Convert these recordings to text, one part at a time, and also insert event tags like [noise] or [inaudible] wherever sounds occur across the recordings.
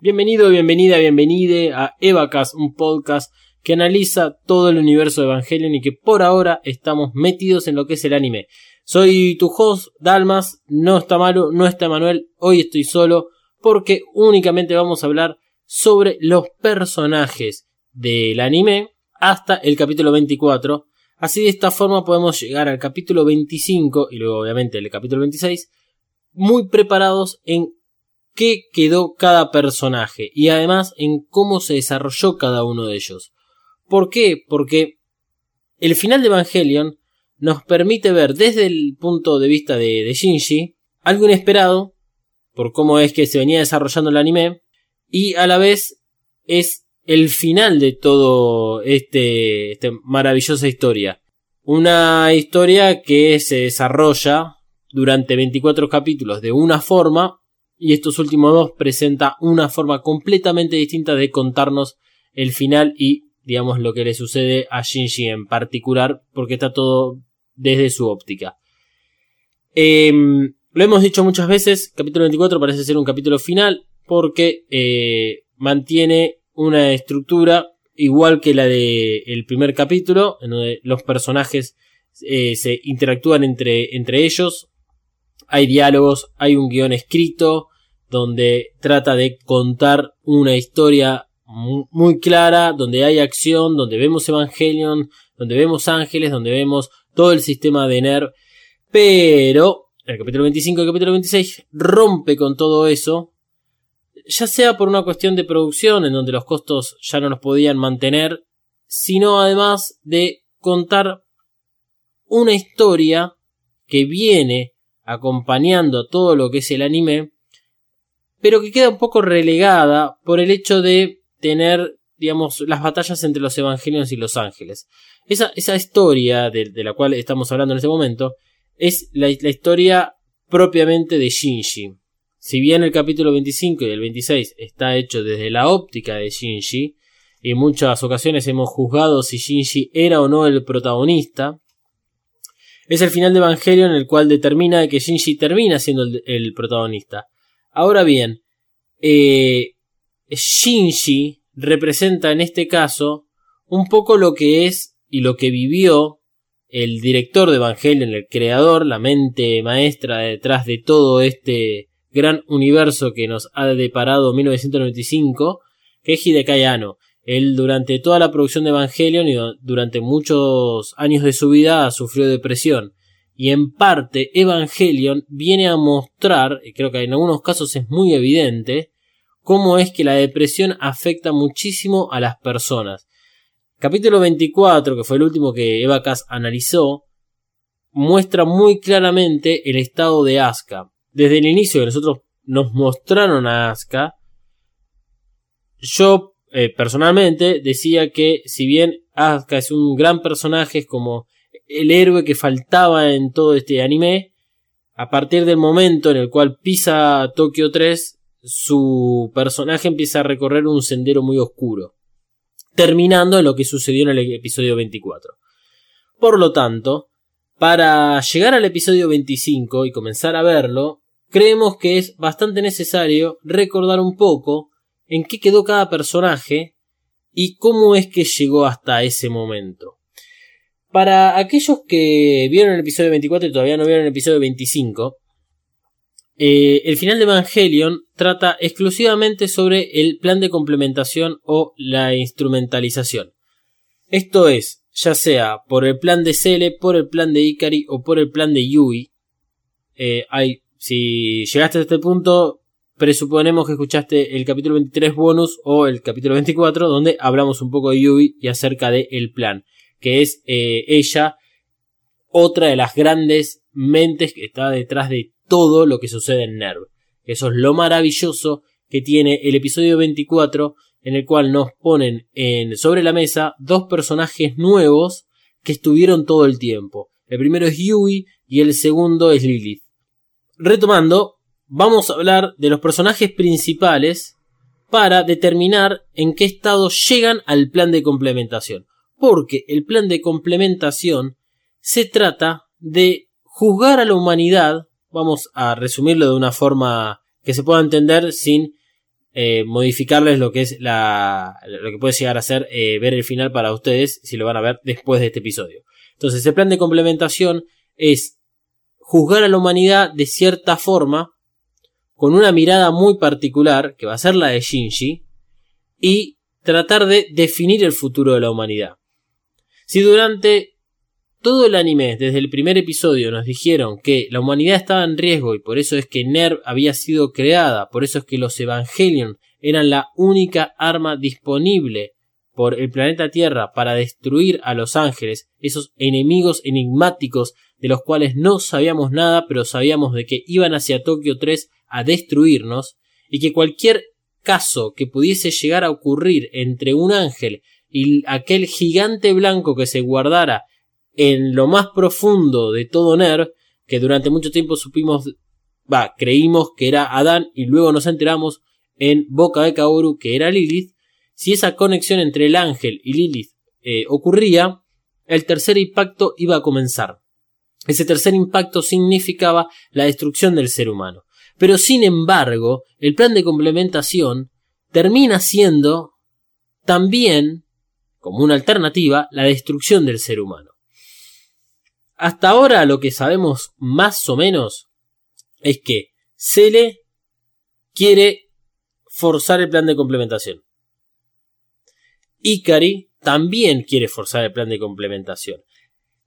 Bienvenido, bienvenida, bienvenide a EvaCast, un podcast que analiza todo el universo de Evangelion y que por ahora estamos metidos en lo que es el anime. Soy tu host, Dalmas, no está malo, no está Manuel, hoy estoy solo porque únicamente vamos a hablar sobre los personajes del anime hasta el capítulo 24. Así de esta forma podemos llegar al capítulo 25 y luego obviamente el capítulo 26 muy preparados en qué quedó cada personaje y además en cómo se desarrolló cada uno de ellos. ¿Por qué? Porque el final de Evangelion nos permite ver desde el punto de vista de, Shinji algo inesperado por cómo es que se venía desarrollando el anime y a la vez es el final de todo este, esta maravillosa historia. Una historia que se desarrolla durante 24 capítulos de una forma y estos últimos dos presenta una forma completamente distinta de contarnos el final y digamos lo que le sucede a Shinji en particular porque está todo desde su óptica. Em, lo hemos dicho muchas veces, capítulo 24 parece ser un capítulo final porque eh, mantiene una estructura igual que la del el primer capítulo, en donde los personajes eh, se interactúan entre, entre ellos, hay diálogos, hay un guion escrito donde trata de contar una historia muy clara, donde hay acción, donde vemos Evangelion, donde vemos ángeles, donde vemos todo el sistema de NERV, pero el capítulo 25 y el capítulo 26 rompe con todo eso, ya sea por una cuestión de producción en donde los costos ya no los podían mantener, sino además de contar una historia que viene acompañando todo lo que es el anime, pero que queda un poco relegada por el hecho de tener, digamos, las batallas entre los evangelios y los ángeles. Esa, esa historia de, la cual estamos hablando en este momento es la, historia propiamente de Shinji. Si bien el capítulo 25 y el 26 está hecho desde la óptica de Shinji, y en muchas ocasiones hemos juzgado si Shinji era o no el protagonista, es el final de Evangelion en el cual determina que Shinji termina siendo el, protagonista. Ahora bien, eh, Shinji representa en este caso un poco lo que es y lo que vivió el director de Evangelion, el creador, la mente maestra detrás de todo este gran universo que nos ha deparado 1995, que es Hideki él durante toda la producción de Evangelion y durante muchos años de su vida sufrió depresión. Y en parte Evangelion viene a mostrar, y creo que en algunos casos es muy evidente, cómo es que la depresión afecta muchísimo a las personas. Capítulo 24, que fue el último que Eva Cass analizó, muestra muy claramente el estado de Asuka. Desde el inicio que nosotros nos mostraron a Asuka, yo eh, personalmente decía que si bien Asuka es un gran personaje, es como el héroe que faltaba en todo este anime, a partir del momento en el cual pisa Tokio 3, su personaje empieza a recorrer un sendero muy oscuro, terminando en lo que sucedió en el episodio 24. Por lo tanto, para llegar al episodio 25 y comenzar a verlo, creemos que es bastante necesario recordar un poco en qué quedó cada personaje y cómo es que llegó hasta ese momento. Para aquellos que vieron el episodio 24 y todavía no vieron el episodio 25, eh, el final de Evangelion trata exclusivamente sobre el plan de complementación o la instrumentalización. Esto es, ya sea por el plan de Cele, por el plan de Ikari o por el plan de Yui. Eh, si llegaste a este punto, presuponemos que escuchaste el capítulo 23 bonus o el capítulo 24 donde hablamos un poco de Yui y acerca del el plan, que es eh, ella otra de las grandes mentes que está detrás de todo lo que sucede en NERV. Eso es lo maravilloso que tiene el episodio 24 en el cual nos ponen en, sobre la mesa dos personajes nuevos que estuvieron todo el tiempo. El primero es Yui y el segundo es Lilith. Retomando, vamos a hablar de los personajes principales para determinar en qué estado llegan al plan de complementación. Porque el plan de complementación se trata de juzgar a la humanidad, vamos a resumirlo de una forma que se pueda entender sin eh, modificarles lo que es la, lo que puede llegar a ser eh, ver el final para ustedes si lo van a ver después de este episodio. Entonces el plan de complementación es juzgar a la humanidad de cierta forma con una mirada muy particular que va a ser la de Shinji y tratar de definir el futuro de la humanidad. Si durante todo el anime, desde el primer episodio, nos dijeron que la humanidad estaba en riesgo y por eso es que NERV había sido creada, por eso es que los Evangelion eran la única arma disponible por el planeta Tierra para destruir a los ángeles, esos enemigos enigmáticos de los cuales no sabíamos nada, pero sabíamos de que iban hacia Tokio 3 a destruirnos, y que cualquier caso que pudiese llegar a ocurrir entre un ángel y aquel gigante blanco que se guardara en lo más profundo de todo Ner, que durante mucho tiempo supimos, va, creímos que era Adán y luego nos enteramos en boca de Kaoru que era Lilith, si esa conexión entre el ángel y Lilith eh, ocurría, el tercer impacto iba a comenzar. Ese tercer impacto significaba la destrucción del ser humano. Pero sin embargo, el plan de complementación termina siendo también, como una alternativa, la destrucción del ser humano. Hasta ahora lo que sabemos más o menos es que Cele quiere forzar el plan de complementación. Ikari también quiere forzar el plan de complementación.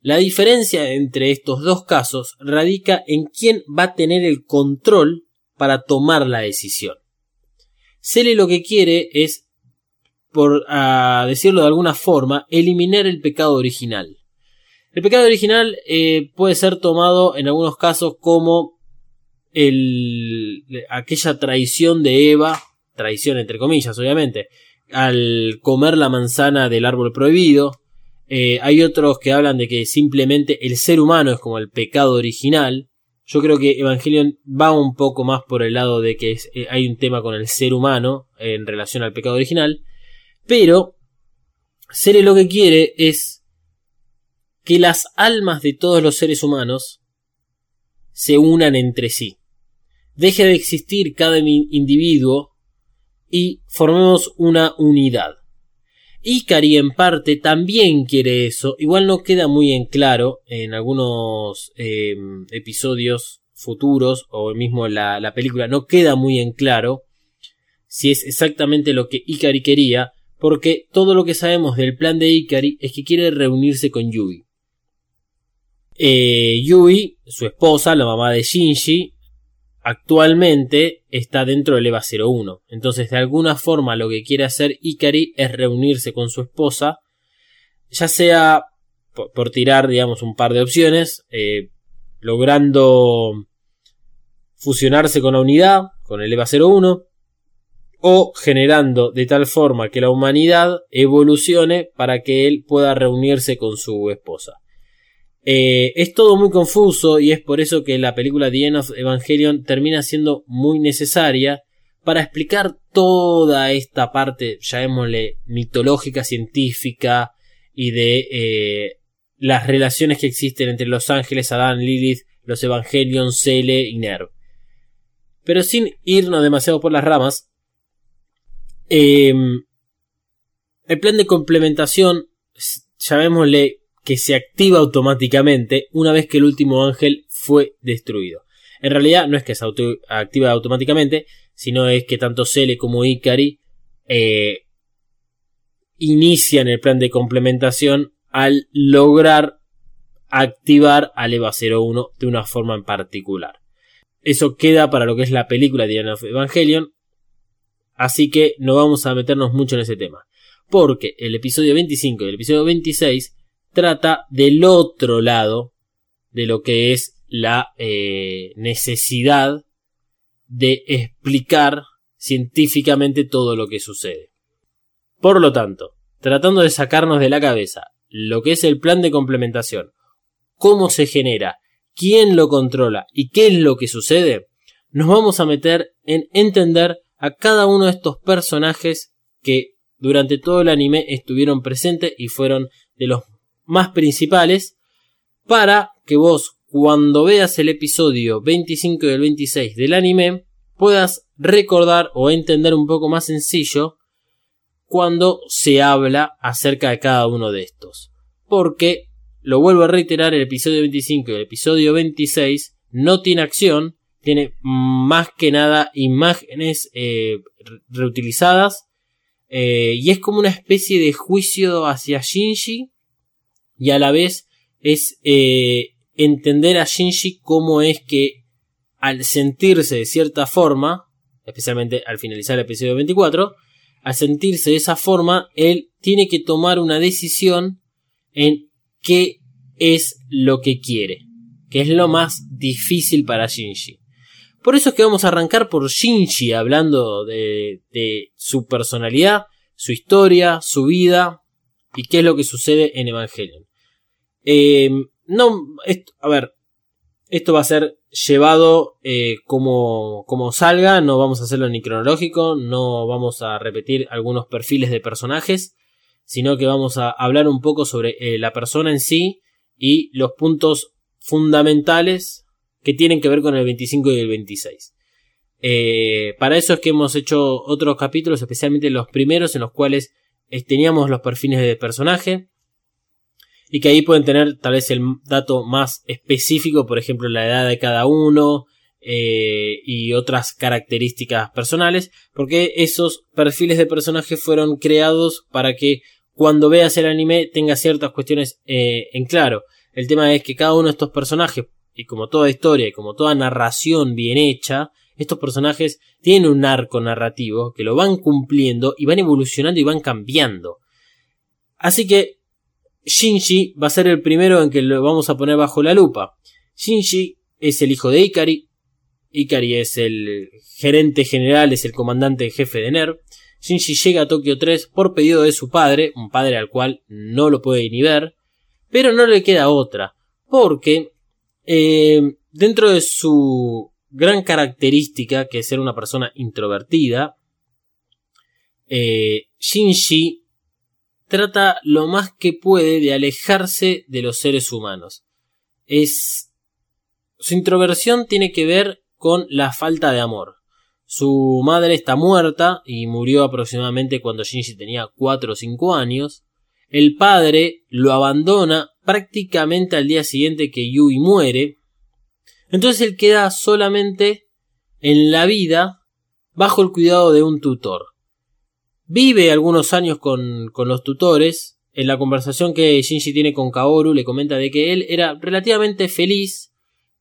La diferencia entre estos dos casos radica en quién va a tener el control para tomar la decisión. Cele lo que quiere es, por decirlo de alguna forma, eliminar el pecado original. El pecado original eh, puede ser tomado en algunos casos como el, aquella traición de Eva, traición entre comillas obviamente, al comer la manzana del árbol prohibido, eh, hay otros que hablan de que simplemente el ser humano es como el pecado original. Yo creo que Evangelion va un poco más por el lado de que eh, hay un tema con el ser humano en relación al pecado original. Pero Sere lo que quiere es que las almas de todos los seres humanos se unan entre sí. Deje de existir cada individuo y formemos una unidad. Ikari en parte también quiere eso, igual no queda muy en claro en algunos em, episodios futuros o mismo la, la película no queda muy en claro si es exactamente lo que Ikari quería, porque todo lo que sabemos del plan de Ikari es que quiere reunirse con Yui. Eh, Yui, su esposa, la mamá de Shinji, actualmente está dentro del EVA 01. Entonces, de alguna forma, lo que quiere hacer Ikari es reunirse con su esposa, ya sea por, tirar, digamos, un par de opciones, eh, logrando fusionarse con la unidad, con el EVA 01, o generando de tal forma que la humanidad evolucione para que él pueda reunirse con su esposa. Eh, es todo muy confuso y es por eso que la película The End of Evangelion termina siendo muy necesaria para explicar toda esta parte, llamémosle mitológica, científica y de eh, las relaciones que existen entre los ángeles, Adán, Lilith, los Evangelion, Cele y Nerv. Pero sin irnos demasiado por las ramas, em, el plan de complementación, llamémosle que se activa automáticamente una vez que el último ángel fue destruido. En realidad no es que se activa automáticamente, sino es que tanto Cele como Ikari eh, inician el plan de complementación al lograr activar al EVA 01 de una forma en particular. Eso queda para lo que es la película de Evangelion, así que no vamos a meternos mucho en ese tema. Porque el episodio 25 y el episodio 26 trata del otro lado de lo que es la eh, necesidad de explicar científicamente todo lo que sucede. Por lo tanto, tratando de sacarnos de la cabeza lo que es el plan de complementación, cómo se genera, quién lo controla y qué es lo que sucede, nos vamos a meter en entender a cada uno de estos personajes que durante todo el anime estuvieron presentes y fueron de los más principales para que vos cuando veas el episodio 25 y el 26 del anime puedas recordar o entender un poco más sencillo cuando se habla acerca de cada uno de estos. Porque, lo vuelvo a reiterar, el episodio 25 y el episodio 26 no tiene acción, tiene más que nada imágenes eh, reutilizadas eh, y es como una especie de juicio hacia Shinji y a la vez es eh, entender a Shinji cómo es que al sentirse de cierta forma, especialmente al finalizar el episodio 24, al sentirse de esa forma, él tiene que tomar una decisión en qué es lo que quiere, que es lo más difícil para Shinji. Por eso es que vamos a arrancar por Shinji, hablando de, su personalidad, su historia, su vida y qué es lo que sucede en Evangelion. Eh, no, a ver, esto va a ser llevado eh, como, como salga, no vamos a hacerlo ni cronológico, no vamos a repetir algunos perfiles de personajes, sino que vamos a hablar un poco sobre eh, la persona en sí y los puntos fundamentales que tienen que ver con el 25 y el 26. Eh, para eso es que hemos hecho otros capítulos, especialmente los primeros en los cuales teníamos los perfiles de personaje, y que ahí pueden tener tal vez el dato más específico, por ejemplo la edad de cada uno eh, y otras características personales, porque esos perfiles de personajes fueron creados para que cuando veas el anime tenga ciertas cuestiones eh, en claro. El tema es que cada uno de estos personajes, y como toda historia y como toda narración bien hecha, estos personajes tienen un arco narrativo que lo van cumpliendo y van evolucionando y van cambiando. Así que Shinji va a ser el primero en que lo vamos a poner bajo la lupa. Shinji es el hijo de Ikari. Ikari es el gerente general, es el comandante jefe de NER. Shinji llega a Tokio 3 por pedido de su padre, un padre al cual no lo puede ni ver, pero no le queda otra, porque eh, dentro de su gran característica, que es ser una persona introvertida, eh, Shinji trata lo más que puede de alejarse de los seres humanos. Su introversión tiene que ver con la falta de amor. Su madre está muerta y murió aproximadamente cuando Shinji tenía 4 o 5 años. El padre lo abandona prácticamente al día siguiente que Yui muere. Entonces él queda solamente en la vida bajo el cuidado de un tutor. Vive algunos años con, con los tutores. En la conversación que Shinji tiene con Kaoru le comenta de que él era relativamente feliz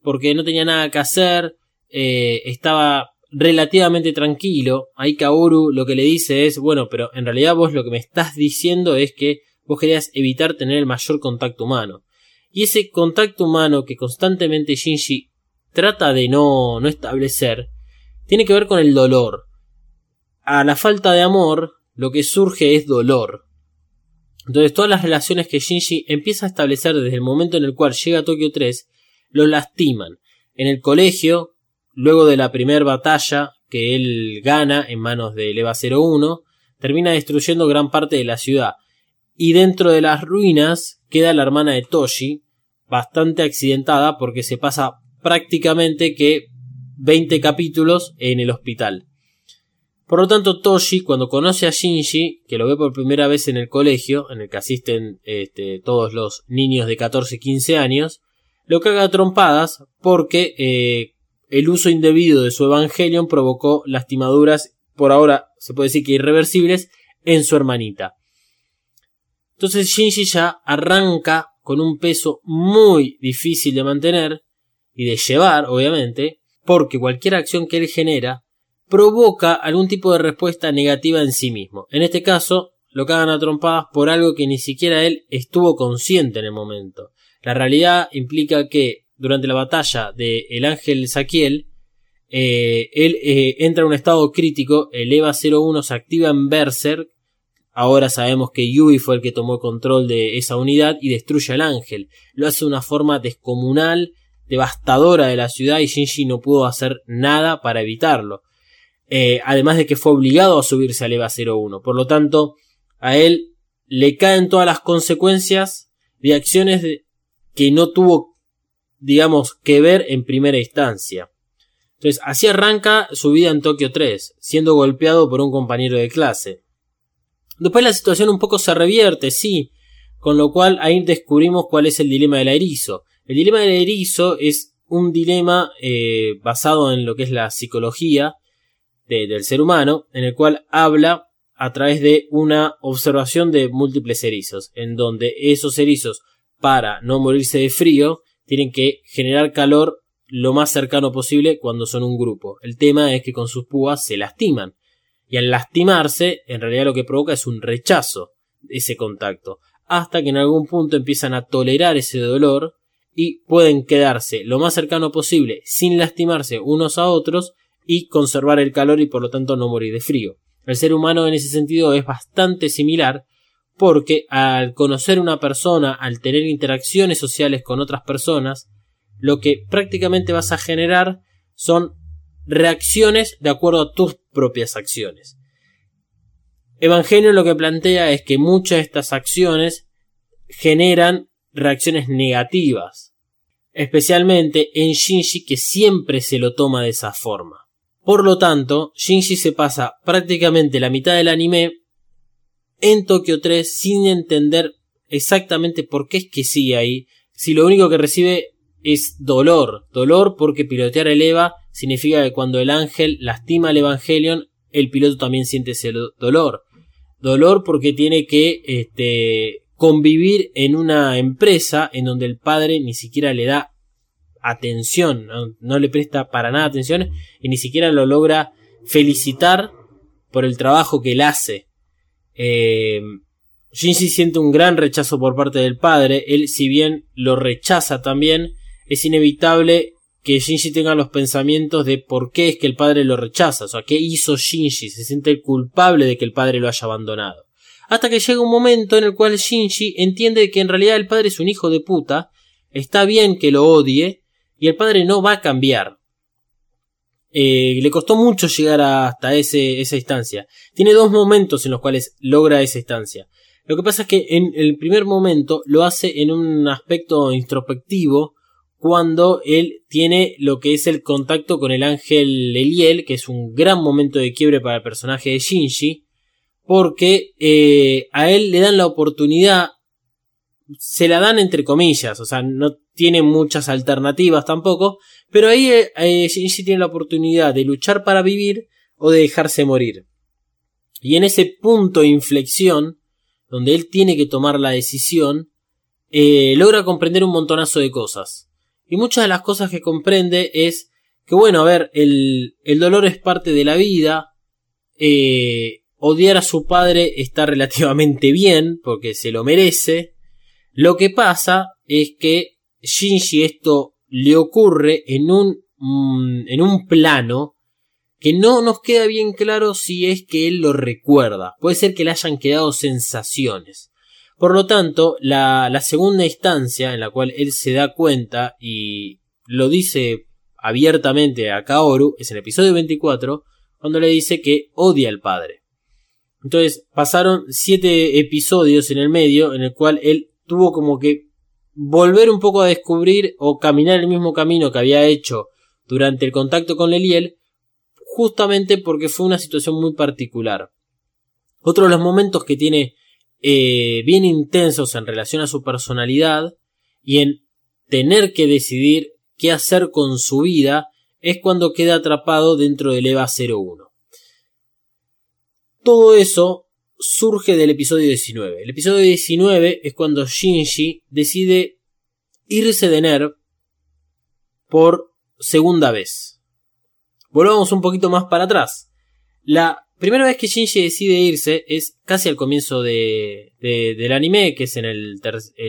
porque no tenía nada que hacer, eh, estaba relativamente tranquilo. Ahí Kaoru lo que le dice es, bueno, pero en realidad vos lo que me estás diciendo es que vos querías evitar tener el mayor contacto humano. Y ese contacto humano que constantemente Shinji trata de no, no establecer, tiene que ver con el dolor a la falta de amor lo que surge es dolor. Entonces todas las relaciones que Shinji empieza a establecer desde el momento en el cual llega a Tokio 3 lo lastiman. En el colegio, luego de la primera batalla que él gana en manos de Eva 01, termina destruyendo gran parte de la ciudad. Y dentro de las ruinas queda la hermana de Toshi, bastante accidentada porque se pasa prácticamente que 20 capítulos en el hospital. Por lo tanto, Toshi, cuando conoce a Shinji, que lo ve por primera vez en el colegio, en el que asisten este, todos los niños de 14 y 15 años, lo caga a trompadas porque eh, el uso indebido de su Evangelion provocó lastimaduras, por ahora se puede decir que irreversibles, en su hermanita. Entonces Shinji ya arranca con un peso muy difícil de mantener y de llevar, obviamente, porque cualquier acción que él genera provoca algún tipo de respuesta negativa en sí mismo. En este caso, lo cagan a trompadas por algo que ni siquiera él estuvo consciente en el momento. La realidad implica que durante la batalla de el ángel Saquiel, eh, él eh, entra en un estado crítico, el EVA 01 se activa en Berserk, ahora sabemos que Yui fue el que tomó control de esa unidad y destruye al ángel. Lo hace de una forma descomunal, devastadora de la ciudad y Shinji no pudo hacer nada para evitarlo. Eh, además de que fue obligado a subirse al EVA 01. Por lo tanto, a él le caen todas las consecuencias de acciones que no tuvo, digamos, que ver en primera instancia. Entonces, así arranca su vida en Tokio 3, siendo golpeado por un compañero de clase. Después la situación un poco se revierte, sí, con lo cual ahí descubrimos cuál es el dilema del erizo. El dilema del erizo es un dilema eh, basado en lo que es la psicología del ser humano, en el cual habla a través de una observación de múltiples erizos, en donde esos erizos, para no morirse de frío, tienen que generar calor lo más cercano posible cuando son un grupo. El tema es que con sus púas se lastiman. Y al lastimarse, en realidad lo que provoca es un rechazo de ese contacto. Hasta que en algún punto empiezan a tolerar ese dolor y pueden quedarse lo más cercano posible sin lastimarse unos a otros y conservar el calor y por lo tanto no morir de frío. El ser humano en ese sentido es bastante similar porque al conocer una persona, al tener interacciones sociales con otras personas, lo que prácticamente vas a generar son reacciones de acuerdo a tus propias acciones. Evangelio lo que plantea es que muchas de estas acciones generan reacciones negativas, especialmente en Shinji que siempre se lo toma de esa forma. Por lo tanto, Shinji se pasa prácticamente la mitad del anime en Tokio 3 sin entender exactamente por qué es que sigue ahí, si lo único que recibe es dolor, dolor porque pilotear el EVA significa que cuando el ángel lastima al Evangelion, el piloto también siente ese dolor. Dolor porque tiene que este, convivir en una empresa en donde el padre ni siquiera le da atención, no, le presta para nada atención y ni siquiera lo logra felicitar por el trabajo que él hace. Eh, siente un gran rechazo por parte del padre, él si bien lo rechaza también, es inevitable que Shinji tenga los pensamientos de por qué es que el padre lo rechaza, o sea, qué hizo Shinji, se siente culpable de que el padre lo haya abandonado. Hasta que llega un momento en el cual Shinji entiende que en realidad el padre es un hijo de puta, está bien que lo odie, y el padre no va a cambiar. Eh, le costó mucho llegar hasta ese, esa instancia. Tiene dos momentos en los cuales logra esa instancia. Lo que pasa es que en el primer momento lo hace en un aspecto introspectivo, cuando él tiene lo que es el contacto con el ángel Eliel, que es un gran momento de quiebre para el personaje de Shinji, porque eh, a él le dan la oportunidad, se la dan entre comillas, o sea, no tiene muchas alternativas tampoco, pero ahí eh, Shinji tiene la oportunidad de luchar para vivir o de dejarse morir. Y en ese punto de inflexión, donde él tiene que tomar la decisión, eh, logra comprender un montonazo de cosas. Y muchas de las cosas que comprende es que, bueno, a ver, el, el dolor es parte de la vida. Eh, odiar a su padre está [laughs] relativamente bien, porque se lo merece. Lo que pasa es que Shinji esto le ocurre en un, mm, en un plano que no nos queda bien claro si es que él lo recuerda. Puede ser que le hayan quedado sensaciones. Por lo tanto, la, segunda instancia en la cual él se da cuenta y lo dice abiertamente a Kaoru es en el episodio 24, cuando le dice que odia al padre. Entonces pasaron siete episodios en el medio en el cual él tuvo como que volver un poco a descubrir o caminar el mismo camino que había hecho durante el contacto con Leliel, justamente porque fue una situación muy particular. Otro de los momentos que tiene eh, bien intensos en relación a su personalidad y en tener que decidir qué hacer con su vida es cuando queda atrapado dentro del EVA 01. Todo eso surge del episodio 19. El episodio 19 es cuando Shinji decide irse de NER por segunda vez. Volvamos un poquito más para atrás. La primera vez que Shinji decide irse es casi al comienzo de, del anime, que es en, el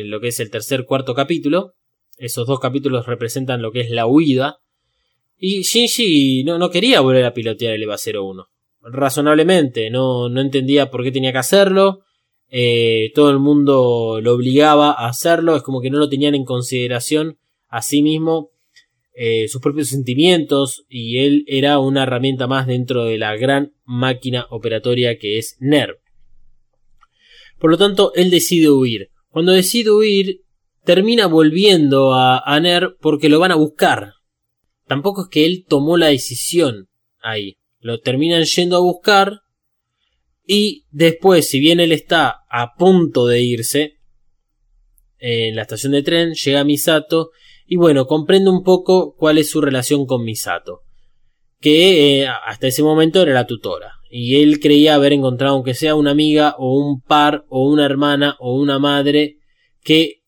lo que es el tercer cuarto capítulo. Esos dos capítulos representan lo que es la huida. Y Shinji no, no quería volver a pilotear el EVA 01. Razonablemente, no, no entendía por qué tenía que hacerlo. Eh, todo el mundo lo obligaba a hacerlo. Es como que no lo tenían en consideración a sí mismo eh, sus propios sentimientos y él era una herramienta más dentro de la gran máquina operatoria que es NERV. Por lo tanto, él decide huir. Cuando decide huir, termina volviendo a, a NERV porque lo van a buscar. tampoco es que él tomó la decisión ahí. Lo terminan yendo a buscar y después, si bien él está a punto de irse en la estación de tren, llega Misato y bueno, comprende un poco cuál es su relación con Misato, que eh, hasta ese momento era la tutora. Y él creía haber encontrado, aunque sea una amiga o un par o una hermana o una madre, que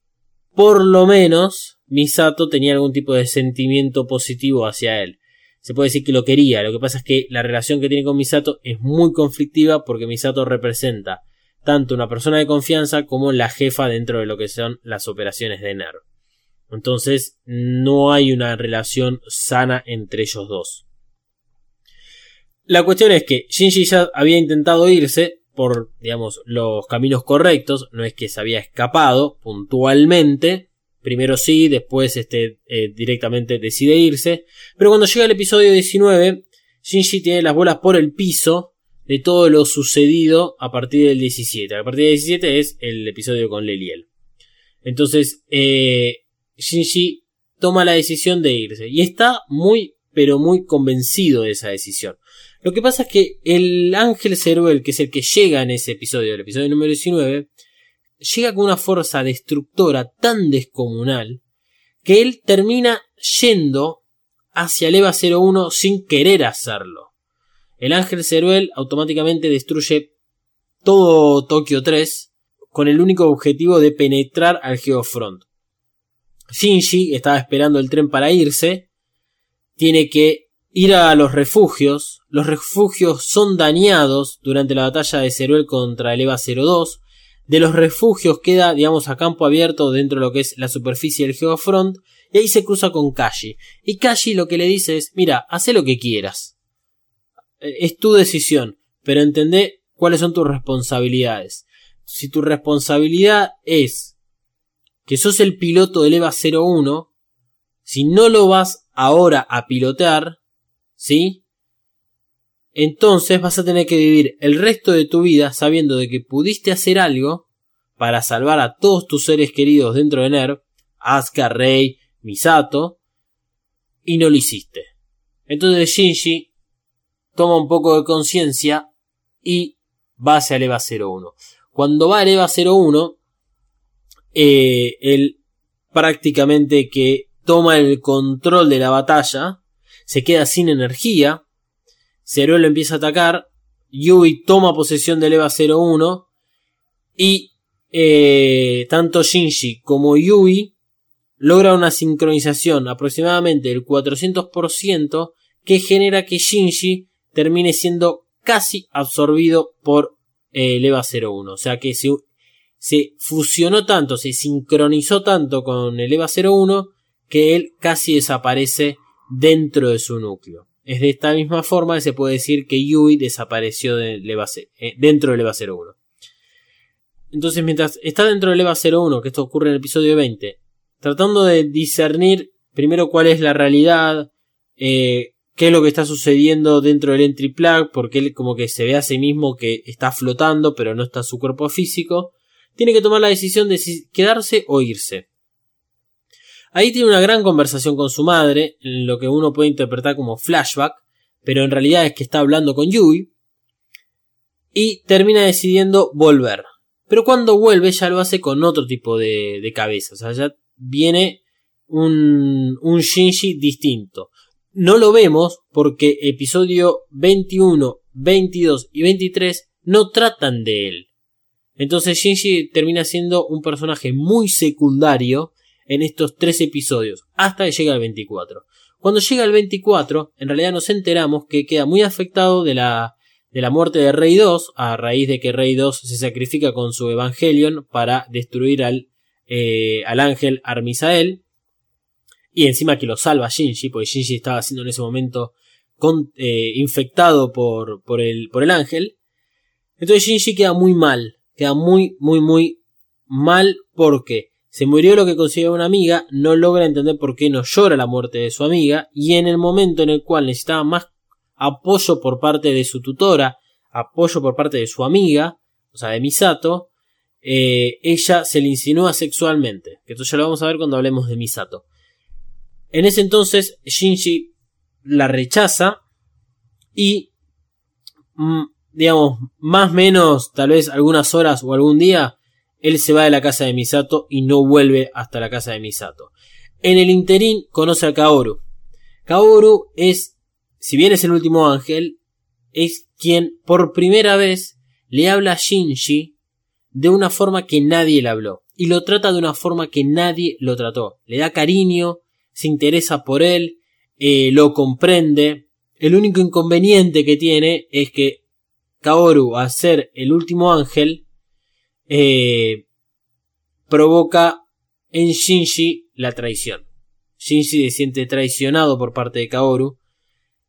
por lo menos Misato tenía algún tipo de sentimiento positivo hacia él. Se puede decir que lo quería, lo que pasa es que la relación que tiene con Misato es muy conflictiva porque Misato representa tanto una persona de confianza como la jefa dentro de lo que son las operaciones de NERV. Entonces no hay una relación sana entre ellos dos. La cuestión es que Shinji ya había intentado irse por, digamos, los caminos correctos, no es que se había escapado puntualmente, primero sí, después este, eh, directamente decide irse, pero cuando llega el episodio 19, Shinji tiene las bolas por el piso de todo lo sucedido a partir del 17. A partir del 17 es el episodio con Leliel. Entonces, eh, Shinji toma la decisión de irse y está muy, pero muy convencido de esa decisión. Lo que pasa es que el ángel Ceruel, que es el que llega en ese episodio, el episodio número 19, llega con una fuerza destructora tan descomunal que él termina yendo hacia el EVA 01 sin querer hacerlo. El ángel Ceruel automáticamente destruye todo Tokio 3 con el único objetivo de penetrar al Geofront. Shinji estaba esperando el tren para irse, tiene que ir a los refugios, los refugios son dañados durante la batalla de Ceruel contra el EVA 02, de los refugios queda, digamos, a campo abierto dentro de lo que es la superficie del Geofront, y ahí se cruza con Kashi. Y Kashi lo que le dice es, mira, haz lo que quieras. Eh, es tu decisión, pero entendé cuáles son tus responsabilidades. Si tu responsabilidad es que sos el piloto del EVA 01, si no lo vas ahora a pilotear, ¿sí? Entonces vas a tener que vivir el resto de tu vida sabiendo de que pudiste hacer algo para salvar a todos tus seres queridos dentro de NERV, Asuka, Rei, Misato, y no lo hiciste. Entonces Shinji toma un poco de conciencia y va hacia el EVA 01. Cuando va al EVA 01, eh, prácticamente que toma el control de la batalla, se queda sin energía, Zero lo empieza a atacar, Yui toma posesión del EVA 01 y eh, tanto Shinji como Yui logra una sincronización aproximadamente del 400% que genera que Shinji termine siendo casi absorbido por eh, el EVA 01. O sea que se se fusionó tanto, se sincronizó tanto con el EVA 01 que él casi desaparece dentro de su núcleo. Es de esta misma forma que se puede decir que Yui desapareció eh, dentro del EVA 01. Entonces, mientras está dentro del EVA 01, que esto ocurre en el episodio 20, tratando de discernir primero cuál es la realidad, eh, qué es lo que está sucediendo dentro del entry plug, porque él como que se ve a sí mismo que está flotando, pero no está su cuerpo físico, tiene que tomar la decisión de si quedarse o irse. Ahí tiene una gran conversación con su madre, lo que uno puede interpretar como flashback, pero en realidad es que está hablando con Yui, y termina decidiendo volver. Pero cuando vuelve ya lo hace con otro tipo de, cabeza, o sea, ya viene un, un Shinji distinto. No lo vemos porque episodio 21, 22 y 23 no tratan de él. Entonces Shinji termina siendo un personaje muy secundario en estos tres episodios, hasta que llega al 24. Cuando llega al 24, en realidad nos enteramos que queda muy afectado de la, de la muerte de Rey 2, a raíz de que Rey 2 se sacrifica con su Evangelion para destruir al, eh, al ángel Armisael. Y encima que lo salva Shinji, porque Shinji estaba siendo en ese momento eh, infectado por, por, el, por el ángel. Entonces Shinji queda muy mal, queda muy, muy, muy mal porque se murió lo que considera una amiga, no logra entender por qué no llora la muerte de su amiga y en el momento en el cual necesitaba más apoyo por parte de su tutora, apoyo por parte de su amiga, o sea, de Misato, eh, ella se le insinúa sexualmente. Que esto ya lo vamos a ver cuando hablemos de Misato. En ese entonces Shinji la rechaza y, mm, digamos, más o menos, tal vez algunas horas o algún día, él se va de la casa de Misato y no vuelve hasta la casa de Misato. En el interín conoce a Kaoru. Kaoru es, si bien es el último ángel, es quien por primera vez le habla a Shinji de una forma que nadie le habló. Y lo trata de una forma que nadie lo trató. Le da cariño, se interesa por él, eh, lo comprende. El único inconveniente que tiene es que Kaoru, al ser el último ángel, eh, provoca en Shinji la traición. Shinji se siente traicionado por parte de Kaoru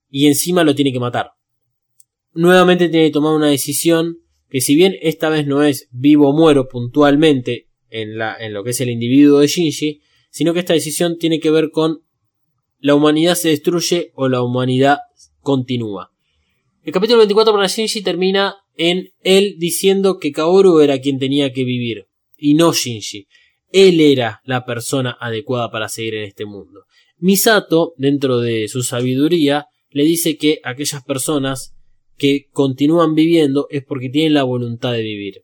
y encima lo tiene que matar. Nuevamente tiene que tomar una decisión que si bien esta vez no es vivo o muero puntualmente en, la, en lo que es el individuo de Shinji, sino que esta decisión tiene que ver con la humanidad se destruye o la humanidad continúa. El capítulo 24 para Shinji termina en él diciendo que Kaoru era quien tenía que vivir y no Shinji. Él era la persona adecuada para seguir en este mundo. Misato, dentro de su sabiduría, le dice que aquellas personas que continúan viviendo es porque tienen la voluntad de vivir.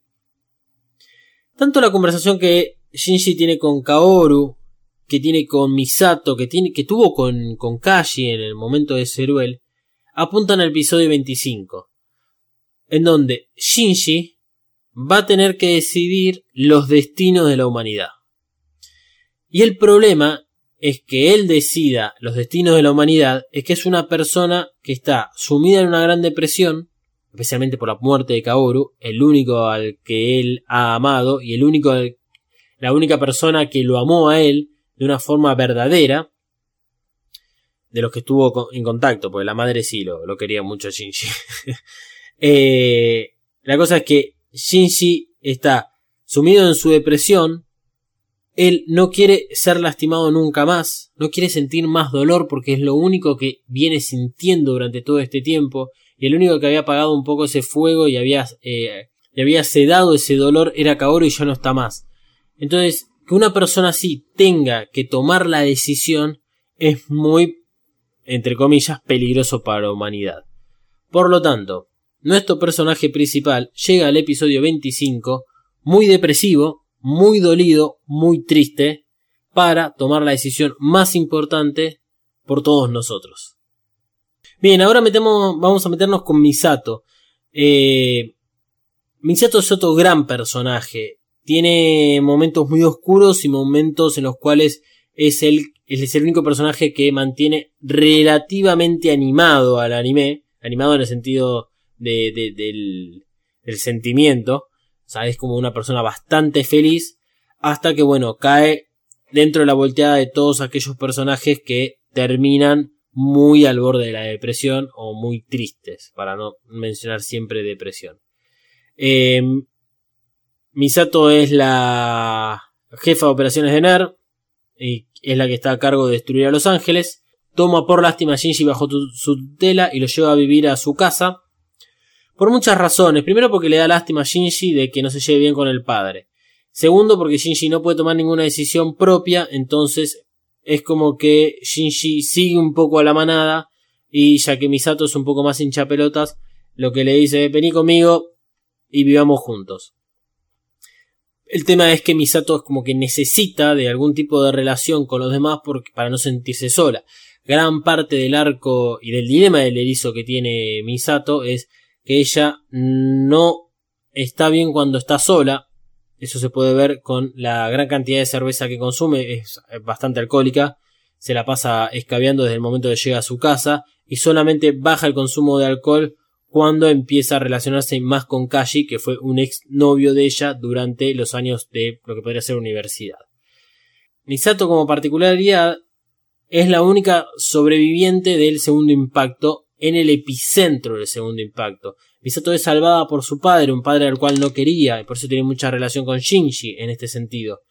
Tanto la conversación que Shinji tiene con Kaoru, que tiene con Misato, que, tiene, que tuvo con, con Kashi en el momento de Ceruel, apuntan al episodio 25 en donde Shinji va a tener que decidir los destinos de la humanidad. Y el problema es que él decida los destinos de la humanidad es que es una persona que está sumida en una gran depresión, especialmente por la muerte de Kaoru, el único al que él ha amado y el único la única persona que lo amó a él de una forma verdadera de los que estuvo en contacto, porque la madre sí lo, lo quería mucho a Shinji. [laughs] Eh, la cosa es que Shinji está sumido en su depresión. Él no quiere ser lastimado nunca más, no quiere sentir más dolor porque es lo único que viene sintiendo durante todo este tiempo y el único que había apagado un poco ese fuego y había, eh, le había sedado ese dolor era Kaoru y ya no está más. Entonces, que una persona así tenga que tomar la decisión es muy, entre comillas, peligroso para la humanidad. Por lo tanto, nuestro personaje principal llega al episodio 25 muy depresivo, muy dolido, muy triste, para tomar la decisión más importante por todos nosotros. Bien, ahora metemos, vamos a meternos con Misato. Eh, Misato es otro gran personaje. Tiene momentos muy oscuros y momentos en los cuales es el, es el único personaje que mantiene relativamente animado al anime. Animado en el sentido de, del, del, sentimiento. O sea, es como una persona bastante feliz. Hasta que, bueno, cae dentro de la volteada de todos aquellos personajes que terminan muy al borde de la depresión o muy tristes, para no mencionar siempre depresión. Em, Misato es la jefa de operaciones de NER y es la que está a cargo de destruir a Los Ángeles. Toma por lástima a Shinji bajo su tutela y lo lleva a vivir a su casa por muchas razones. Primero porque le da lástima a Shinji de que no se lleve bien con el padre. Segundo porque Shinji no puede tomar ninguna decisión propia, entonces es como que Shinji sigue un poco a la manada y ya que Misato es un poco más hincha pelotas, lo que le dice, vení conmigo y vivamos juntos. El tema es que Misato es como que necesita de algún tipo de relación con los demás para no sentirse sola. Gran parte del arco y del dilema del erizo que tiene Misato es que ella no está bien cuando está sola. Eso se puede ver con la gran cantidad de cerveza que consume, es bastante alcohólica, se la pasa escabeando desde el momento que llega a su casa y solamente baja el consumo de alcohol cuando empieza a relacionarse más con Kashi, que fue un ex novio de ella durante los años de lo que podría ser universidad. Misato como particularidad es la única sobreviviente del segundo impacto en el epicentro del segundo impacto. Misato es salvada por su padre, un padre al cual no quería, y por eso tiene mucha relación con Shinji en este sentido.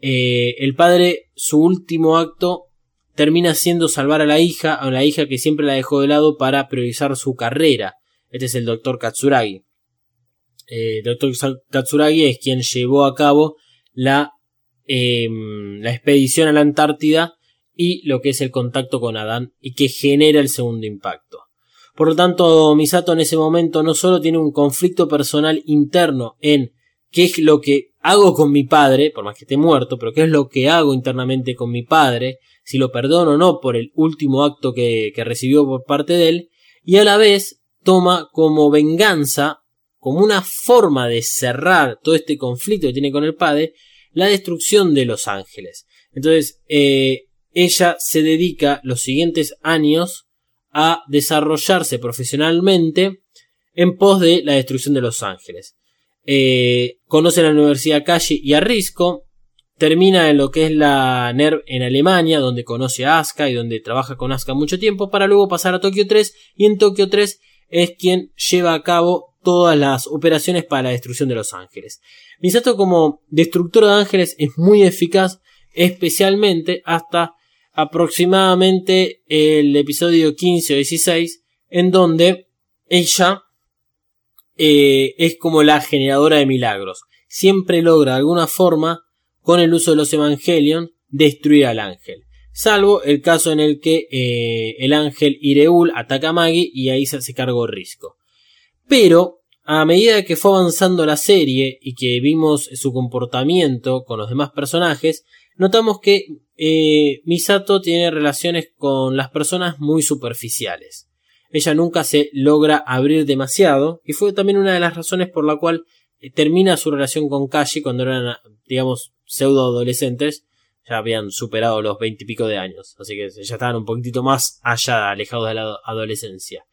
Eh, el padre, su último acto, termina siendo salvar a la hija, a la hija que siempre la dejó de lado para priorizar su carrera. Este es el doctor Katsuragi. Eh, el doctor Katsuragi es quien llevó a cabo la, em, la expedición a la Antártida y lo que es el contacto con Adán y que genera el segundo impacto. Por lo tanto, Misato en ese momento no solo tiene un conflicto personal interno en qué es lo que hago con mi padre, por más que esté muerto, pero qué es lo que hago internamente con mi padre, si lo perdono o no por el último acto que, que recibió por parte de él, y a la vez toma como venganza, como una forma de cerrar todo este conflicto que tiene con el padre, la destrucción de los ángeles. Entonces, eh, ella se dedica los siguientes años a desarrollarse profesionalmente en pos de la destrucción de los ángeles. Eh, conoce la Universidad Kashi y a Risco, termina en lo que es la NERV en Alemania, donde conoce a Asuka y donde trabaja con Asuka mucho tiempo, para luego pasar a Tokio 3 y en Tokio 3 es quien lleva a cabo todas las operaciones para la destrucción de los ángeles. Misato como destructor de ángeles es muy eficaz, especialmente hasta aproximadamente el episodio 15 o 16, en donde ella eh, es como la generadora de milagros. Siempre logra de alguna forma, con el uso de los Evangelion, destruir al ángel. Salvo el caso en el que eh, el ángel Ireul ataca a Maggie y ahí se, se cargó Risco. Pero, a medida que fue avanzando la serie y que vimos su comportamiento con los demás personajes, notamos que eh, Misato tiene relaciones con las personas muy superficiales. Ella nunca se logra abrir demasiado y fue también una de las razones por la cual eh, termina su relación con Kashi cuando eran, digamos, pseudo adolescentes. Ya habían superado los veintipico de años, así que ya estaban un poquitito más allá, alejados de la adolescencia.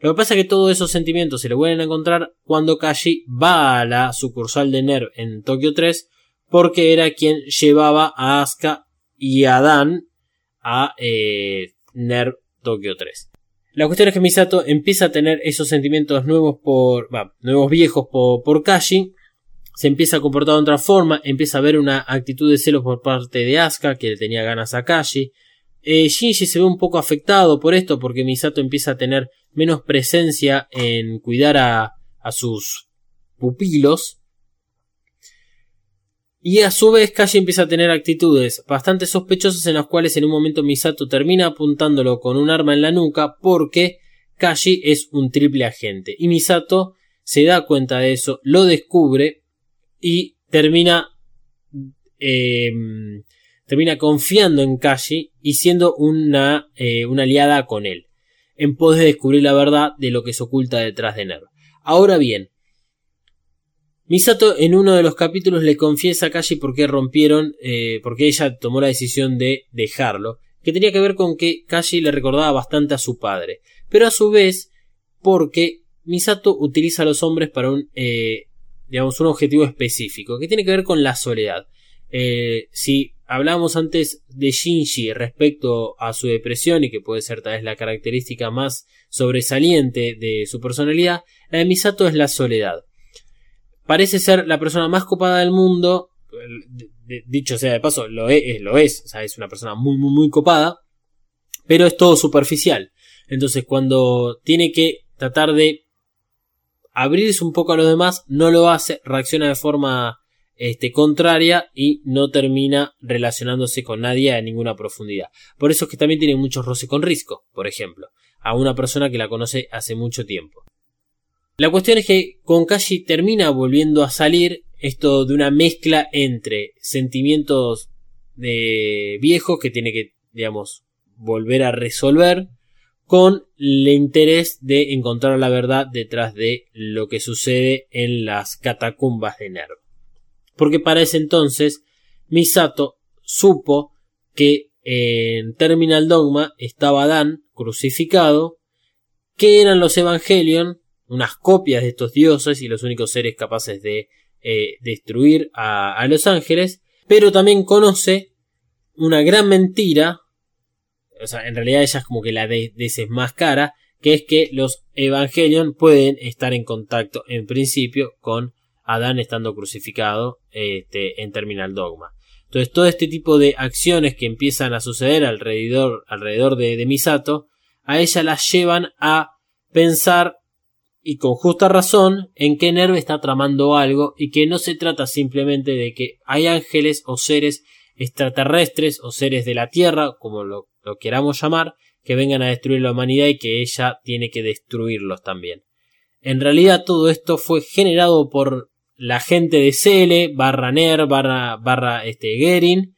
Lo que pasa es que todos esos sentimientos se le vuelven a encontrar cuando Kashi va a la sucursal de NERV en Tokio 3 porque era quien llevaba a Asuka y a Dan a eh, NERV Tokyo 3. La cuestión es que Misato empieza a tener esos sentimientos nuevos por, nuevos viejos por, por Kashi, se empieza a comportar de otra forma, empieza a ver una actitud de celos por parte de Asuka, que le tenía ganas a Kashi. Eh, Shinji se ve un poco afectado por esto, porque Misato empieza a tener menos presencia en cuidar a, a sus pupilos, y a su vez Kashi empieza a tener actitudes bastante sospechosas en las cuales en un momento Misato termina apuntándolo con un arma en la nuca porque Kashi es un triple agente. Y Misato se da cuenta de eso, lo descubre y termina eh, termina confiando en Kashi y siendo una, eh, una aliada con él, en pos de descubrir la verdad de lo que se oculta detrás de Nerv. Ahora bien, Misato en uno de los capítulos le confiesa a Kashi por qué rompieron, eh, porque ella tomó la decisión de dejarlo, que tenía que ver con que Kashi le recordaba bastante a su padre, pero a su vez porque Misato utiliza a los hombres para un, eh, digamos, un objetivo específico, que tiene que ver con la soledad. Eh, si hablábamos antes de Shinji respecto a su depresión y que puede ser tal vez la característica más sobresaliente de su personalidad, la de Misato es la soledad parece ser la persona más copada del mundo. Dicho sea de paso, lo es, lo es. O sea, es una persona muy, muy, muy copada. Pero es todo superficial. Entonces, cuando tiene que tratar de abrirse un poco a los demás, no lo hace, reacciona de forma este, contraria y no termina relacionándose con nadie a ninguna profundidad. Por eso es que también tiene muchos roces con Risco, por ejemplo, a una persona que la conoce hace mucho tiempo. La cuestión es que con Kashi termina volviendo a salir esto de una mezcla entre sentimientos de viejos que tiene que, digamos, volver a resolver con el interés de encontrar la verdad detrás de lo que sucede en las catacumbas de Nerv. Porque para ese entonces Misato supo que en Terminal Dogma estaba Dan crucificado, que eran los Evangelion unas copias de estos dioses y los únicos seres capaces de eh, destruir a, los ángeles, pero también conoce una gran mentira, o sea, en realidad ella es como que la desmáscara, que es que los Evangelion pueden estar en contacto en principio con Adán estando crucificado este, en Terminal Dogma. Entonces todo este tipo de acciones que empiezan a suceder alrededor, alrededor de, de Misato, a ella las llevan a pensar y con justa razón en que Nerv está tramando algo y que no se trata simplemente de que hay ángeles o seres extraterrestres o seres de la Tierra, como lo, lo queramos llamar, que vengan a destruir la humanidad y que ella tiene que destruirlos también. En realidad todo esto fue generado por la gente de Cele, barra Ner, barra, barra este, Gerin,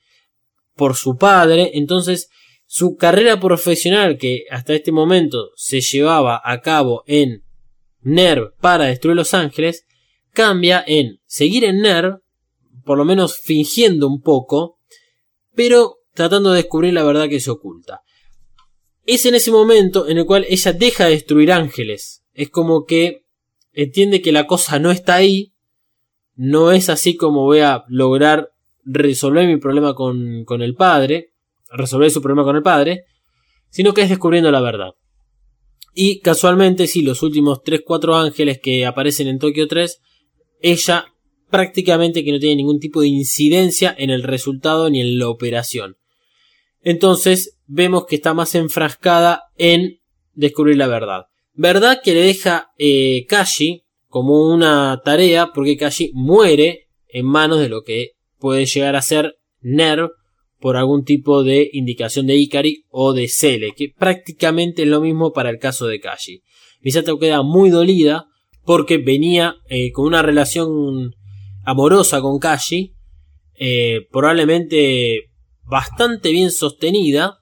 por su padre. Entonces, su carrera profesional que hasta este momento se llevaba a cabo en NERV para destruir Los Ángeles, cambia en seguir en NERV, por lo menos fingiendo un poco, pero tratando de descubrir la verdad que se oculta. Es en ese momento en el cual ella deja de destruir ángeles. Es como que entiende que la cosa no está ahí, no es así como voy a lograr resolver mi problema con, con el padre, resolver su problema con el padre, sino que es descubriendo la verdad. Y casualmente, sí, los últimos 3-4 ángeles que aparecen en Tokio 3, ella prácticamente que no tiene ningún tipo de incidencia en el resultado ni en la operación. Entonces vemos que está más enfrascada en descubrir la verdad. Verdad que le deja eh, Kashi como una tarea porque Kashi muere en manos de lo que puede llegar a ser Nerv por algún tipo de indicación de Ikari o de Cele, que prácticamente es lo mismo para el caso de Kashi. Misato queda muy dolida porque venía eh, con una relación amorosa con Kashi, eh, probablemente bastante bien sostenida,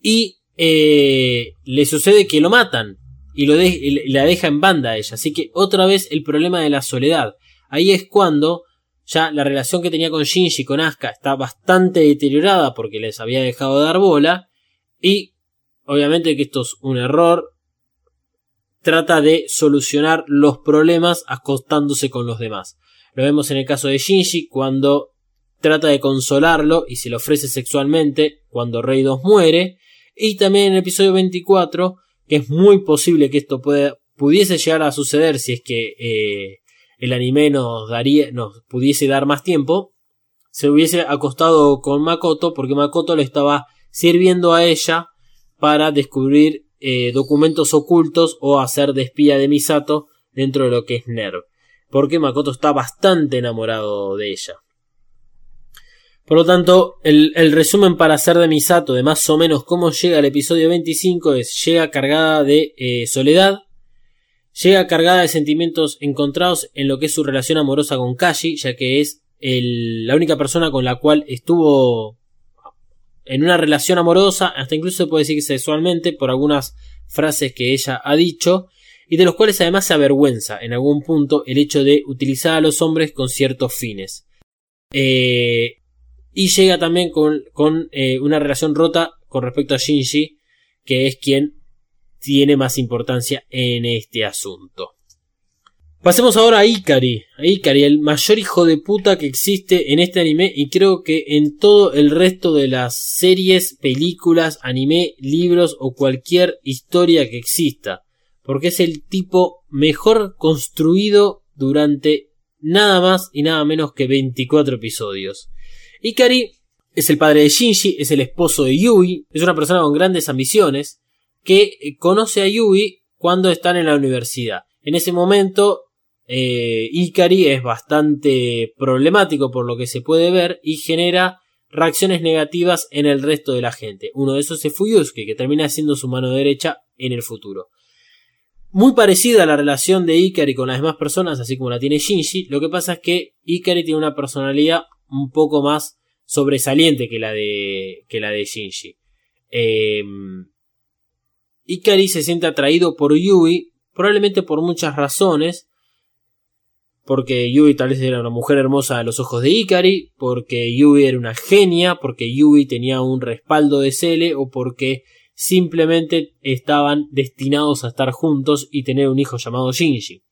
y eh, le sucede que lo matan y, la deja en banda a ella. Así que otra vez el problema de la soledad. Ahí es cuando ya la relación que tenía con Shinji con Asuka está bastante deteriorada porque les había dejado de dar bola. Y obviamente que esto es un error. Trata de solucionar los problemas acostándose con los demás. Lo vemos en el caso de Shinji cuando trata de consolarlo y se le ofrece sexualmente cuando Rey 2 muere. Y también en el episodio 24, que es muy posible que esto pudiese llegar a suceder si es que eh, el anime nos daría, nos pudiese dar más tiempo, se hubiese acostado con Makoto porque Makoto le estaba sirviendo a ella para descubrir eh, documentos ocultos o hacer de espía de Misato dentro de lo que es NERV. Porque Makoto está bastante enamorado de ella. Por lo tanto, el, resumen para hacer de Misato de más o menos cómo llega el episodio 25 es llega cargada de eh, soledad, Llega cargada de sentimientos encontrados en lo que es su relación amorosa con Kashi, ya que es la única persona con la cual estuvo en una relación amorosa, hasta incluso se puede decir sexualmente, por algunas frases que ella ha dicho, y de los cuales además se avergüenza en algún punto el hecho de utilizar a los hombres con ciertos fines. Eh, y llega también con, eh, una relación rota con respecto a Shinji, que es quien tiene más importancia en este asunto. Pasemos ahora a Ikari, a Ikari, el mayor hijo de puta que existe en este anime y creo que en todo el resto de las series, películas, anime, libros o cualquier historia que exista, porque es el tipo mejor construido durante nada más y nada menos que 24 episodios. Ikari es el padre de Shinji, es el esposo de Yui, es una persona con grandes ambiciones, que conoce a Yui cuando están en la universidad. En ese momento, eh, Ikari es bastante problemático por lo que se puede ver y genera reacciones negativas en el resto de la gente. Uno de esos es Fuyusuke, que termina siendo su mano derecha en el futuro. Muy parecida a la relación de Ikari con las demás personas, así como la tiene Shinji, lo que pasa es que Ikari tiene una personalidad un poco más sobresaliente que la de, que la de Shinji. Eh, Ikari se siente atraído por Yui, probablemente por muchas razones, porque Yui tal vez era una mujer hermosa a los ojos de Ikari, porque Yui era una genia, porque Yui tenía un respaldo de Cele o porque simplemente estaban destinados a estar juntos y tener un hijo llamado Shinji.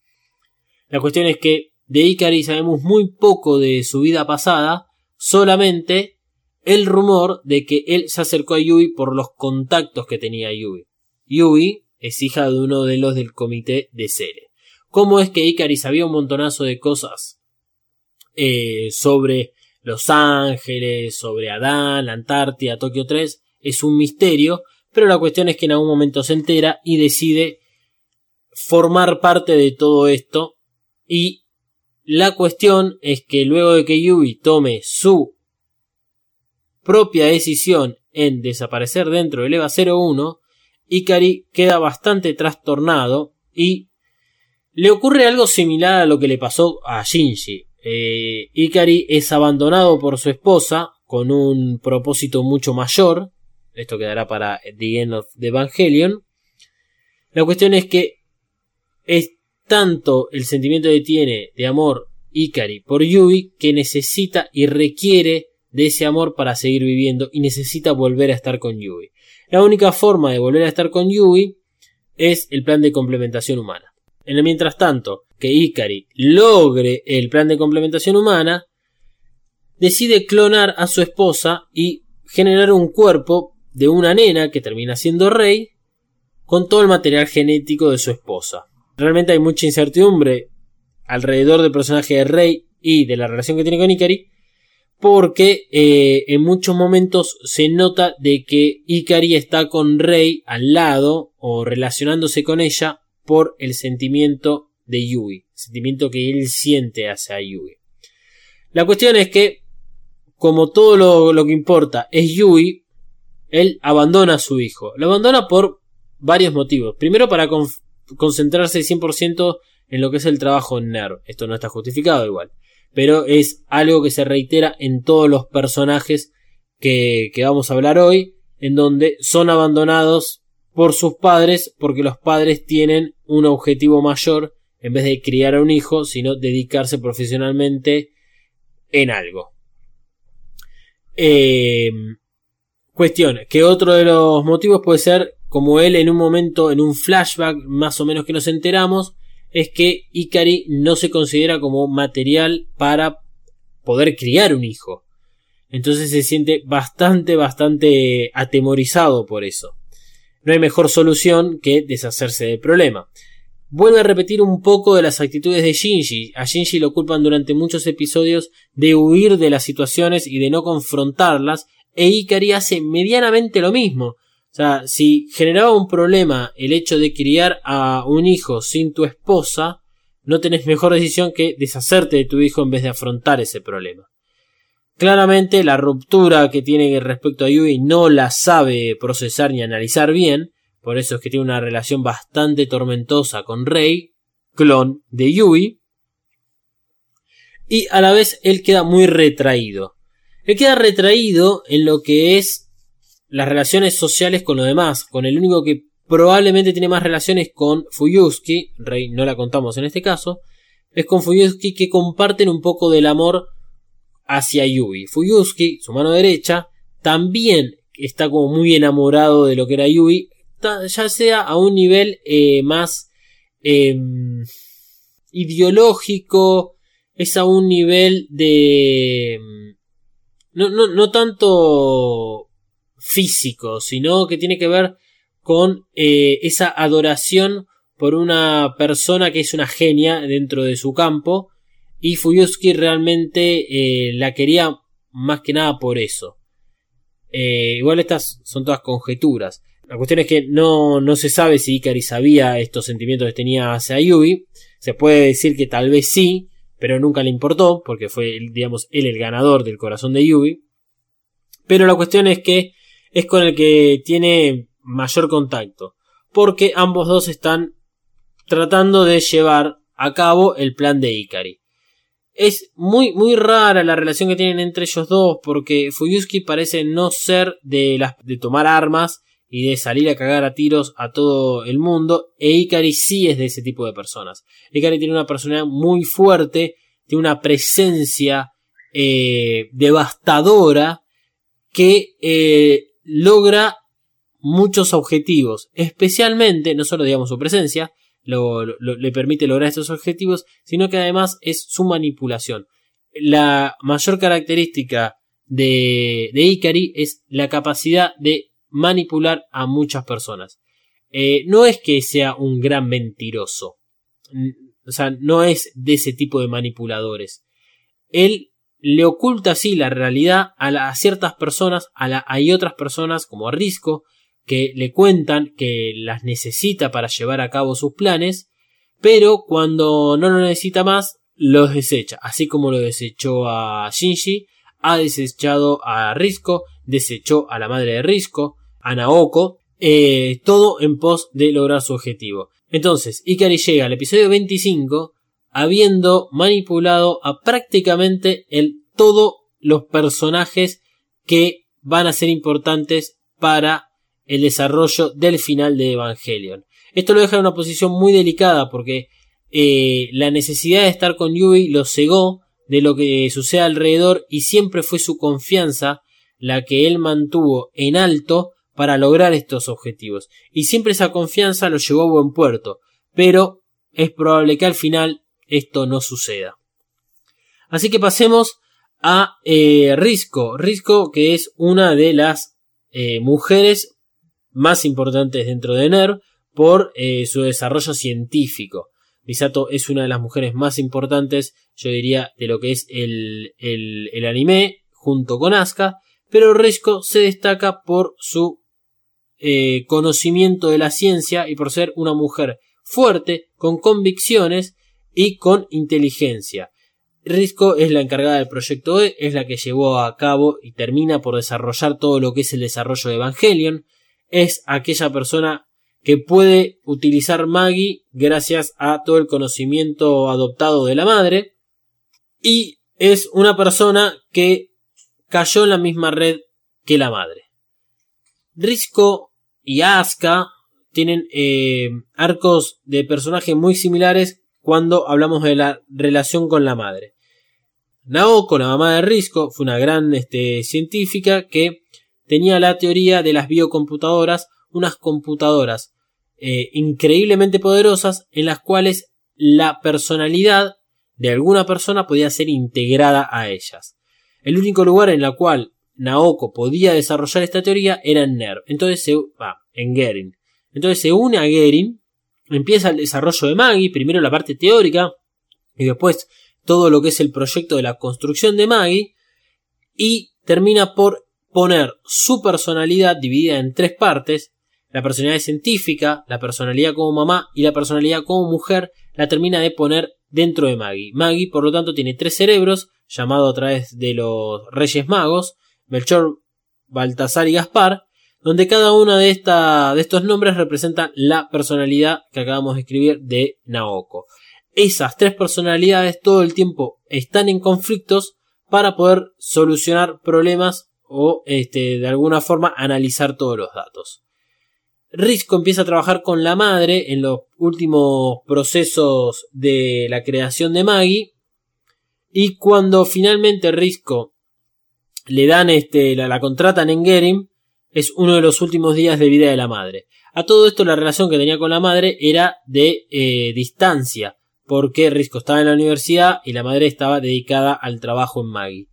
La cuestión es que de Ikari sabemos muy poco de su vida pasada, solamente el rumor de que él se acercó a Yui por los contactos que tenía Yui. Yui es hija de uno de los del comité de Sere. ¿Cómo es que Ikari sabía un montonazo de cosas eh, sobre Los Ángeles, sobre Adán, la Antártida, Tokio 3? Es un misterio, pero la cuestión es que en algún momento se entera y decide formar parte de todo esto y la cuestión es que luego de que Yui tome su propia decisión en desaparecer dentro del EVA 01, Ikari queda bastante trastornado y le ocurre algo similar a lo que le pasó a Shinji. Eh, Ikari es abandonado por su esposa con un propósito mucho mayor. Esto quedará para The End of the Evangelion. La cuestión es que es tanto el sentimiento que tiene de amor Ikari por Yui que necesita y requiere de ese amor para seguir viviendo y necesita volver a estar con Yui. La única forma de volver a estar con Yui es el plan de complementación humana. Mientras tanto que Ikari logre el plan de complementación humana, decide clonar a su esposa y generar un cuerpo de una nena que termina siendo rey con todo el material genético de su esposa. Realmente hay mucha incertidumbre alrededor del personaje de Rey y de la relación que tiene con Ikari, porque eh, en muchos momentos se nota de que Ikari está con Rey al lado o relacionándose con ella por el sentimiento de Yui, sentimiento que él siente hacia Yui. La cuestión es que, como todo lo, lo que importa es Yui, él abandona a su hijo. Lo abandona por varios motivos. Primero para concentrarse 100% en lo que es el trabajo en NERV. Esto no está justificado igual. Pero es algo que se reitera en todos los personajes que, que vamos a hablar hoy. En donde son abandonados por sus padres porque los padres tienen un objetivo mayor en vez de criar a un hijo, sino dedicarse profesionalmente en algo. Eh, cuestión, que otro de los motivos puede ser como él en un momento, en un flashback más o menos que nos enteramos, es que Ikari no se considera como material para poder criar un hijo. Entonces se siente bastante, bastante atemorizado por eso. No hay mejor solución que deshacerse del problema. Vuelve a repetir un poco de las actitudes de Shinji. A Shinji lo culpan durante muchos episodios de huir de las situaciones y de no confrontarlas, e Ikari hace medianamente lo mismo. O sea, si generaba un problema el hecho de criar a un hijo sin tu esposa, no tenés mejor decisión que deshacerte de tu hijo en vez de afrontar ese problema. Claramente la ruptura que tiene respecto a Yui no la sabe procesar ni analizar bien, por eso es que tiene una relación bastante tormentosa con Rei, clon de Yui, y a la vez él queda muy retraído. Él queda retraído en lo que es las relaciones sociales con los demás, con el único que probablemente tiene más relaciones con Fuyuski, Rey no la contamos en este caso, es con Fuyuski que comparten un poco del amor hacia Yui. Fuyuski, su mano derecha, también está como muy enamorado de lo que era Yui, ya sea a un nivel eh, más em, ideológico, es a un nivel de... No, no, no tanto físico, sino que tiene que ver con eh, esa adoración por una persona que es una genia dentro de su campo y Fuyuski realmente eh, la quería más que nada por eso. Eh, igual estas son todas conjeturas. La cuestión es que no, no se sabe si Ikari sabía estos sentimientos que tenía hacia Yubi. Se puede decir que tal vez sí, pero nunca le importó, porque fue, digamos, él el ganador del corazón de Yubi. Pero la cuestión es que es con el que tiene mayor contacto, porque ambos dos están tratando de llevar a cabo el plan de Ikari. Es muy, muy rara la relación que tienen entre ellos dos, porque Fuyuski parece no ser de, las, de tomar armas y de salir a cagar a tiros a todo el mundo, e Ikari sí es de ese tipo de personas. Ikari tiene una personalidad muy fuerte, tiene una presencia eh, devastadora que eh, logra muchos objetivos, especialmente, no solo digamos su presencia, le permite lograr estos objetivos, sino que además es su manipulación. La mayor característica de, de Ikari es la capacidad de manipular a muchas personas. Eh, no es que sea un gran mentiroso, o sea, no es de ese tipo de manipuladores. Él le oculta así la realidad a, ciertas personas, a hay otras personas como Risco que le cuentan que las necesita para llevar a cabo sus planes, pero cuando no lo necesita más, los desecha, así como lo desechó a Shinji, ha desechado a Risco desechó a la madre de Risco, a Naoko, eh, todo en pos de lograr su objetivo. Entonces, Ikari llega al episodio 25 habiendo manipulado a prácticamente el, todos los personajes que van a ser importantes para el desarrollo del final de Evangelion. Esto lo deja en una posición muy delicada porque eh, la necesidad de estar con Yui lo cegó de lo que sucede alrededor y siempre fue su confianza la que él mantuvo en alto para lograr estos objetivos. Y siempre esa confianza lo llevó a buen puerto, pero es probable que al final esto no suceda. Así que pasemos a eh, Risco. Risco que es una de las eh, mujeres más importantes dentro de NER por eh, su desarrollo científico. Misato es una de las mujeres más importantes, yo diría, de lo que es el, el, anime, junto con Asuka, pero Risco se destaca por su eh, conocimiento de la ciencia y por ser una mujer fuerte, con convicciones y con inteligencia. Risco es la encargada del proyecto E, es la que llevó a cabo y termina por desarrollar todo lo que es el desarrollo de Evangelion. Es aquella persona que puede utilizar Maggie gracias a todo el conocimiento adoptado de la madre. Y es una persona que cayó en la misma red que la madre. Risco y Asuka tienen eh, arcos de personajes muy similares cuando hablamos de la relación con la madre. Naoko, la mamá de Risco, fue una gran este, científica que tenía la teoría de las biocomputadoras, unas computadoras eh, increíblemente poderosas en las cuales la personalidad de alguna persona podía ser integrada a ellas. El único lugar en el cual Naoko podía desarrollar esta teoría era en NERV, entonces se, va en Gerin. Entonces se une a Gerin, empieza el desarrollo de Maggie, primero la parte teórica y después todo lo que es el proyecto de la construcción de Maggie y termina por poner su personalidad dividida en tres partes la personalidad científica, la personalidad como mamá y la personalidad como mujer la termina de poner dentro de Maggie. Maggie, por lo tanto, tiene tres cerebros, llamado a través de los Reyes Magos, Melchor, Baltasar y Gaspar, donde cada uno de, de estos nombres representa la personalidad que acabamos de escribir de Naoko. Esas tres personalidades todo el tiempo están en conflictos para poder solucionar problemas o este, de alguna forma analizar todos los datos. Risco empieza a trabajar con la madre en los últimos procesos de la creación de Maggie. Y cuando finalmente Risco le dan este, la, contratan en Gerim, es uno de los últimos días de vida de la madre. A todo esto la relación que tenía con la madre era de eh, distancia, porque Risco estaba en la universidad y la madre estaba dedicada al trabajo en Maggie.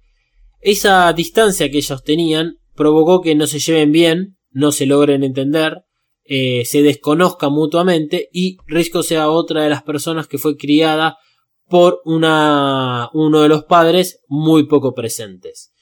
Esa distancia que ellos tenían provocó que no se lleven bien, no se logren entender, eh, se desconozca mutuamente y Risco sea otra de las personas que fue criada por una, uno de los padres muy poco presentes.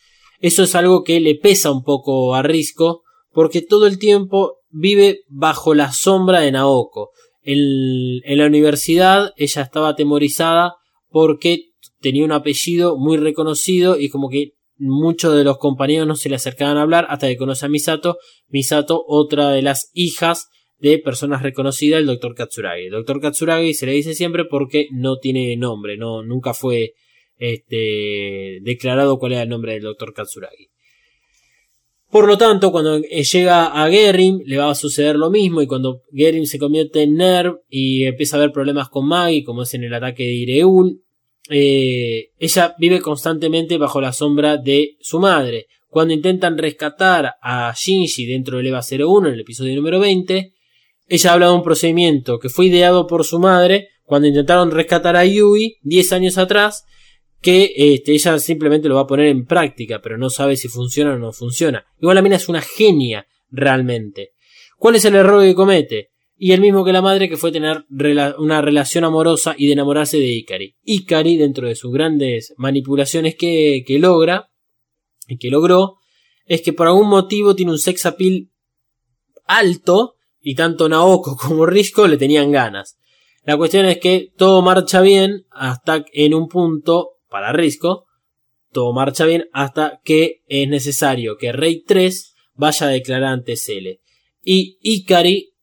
Eso es algo que le pesa un poco a Risco porque todo el tiempo vive bajo la sombra de Naoko. En, la universidad ella estaba atemorizada porque tenía un apellido muy reconocido y como que muchos de los compañeros no se le acercaban a hablar hasta que conoce a Misato. Misato, otra de las hijas de personas reconocidas, el doctor Katsuragi. El doctor Katsuragi se le dice siempre porque no tiene nombre, no, nunca fue este, declarado cuál era el nombre del doctor Katsuragi. Por lo tanto, cuando llega a Gerim, le va a suceder lo mismo, y cuando Gerim se convierte en Nerv y empieza a haber problemas con Maggie, como es en el ataque de Ireul, eh, ella vive constantemente bajo la sombra de su madre. Cuando intentan rescatar a Shinji dentro del EVA 01 en el episodio número 20, ella habla de un procedimiento que fue ideado por su madre cuando intentaron rescatar a Yui 10 años atrás, que este, ella simplemente lo va a poner en práctica, pero no sabe si funciona o no funciona. Igual la mina es una genia realmente. ¿Cuál es el error que comete? y el mismo que la madre que fue tener una relación amorosa y de enamorarse de Ikari. Ikari, dentro de sus grandes manipulaciones que, que logra y que logró, es que por algún motivo tiene un sex appeal alto y tanto Naoko [laughs] como Risco le tenían ganas. La cuestión es que todo marcha bien hasta en un punto, para Risco, todo marcha bien hasta que es necesario que Rey 3 vaya a declarar ante Cele. Y Ikari,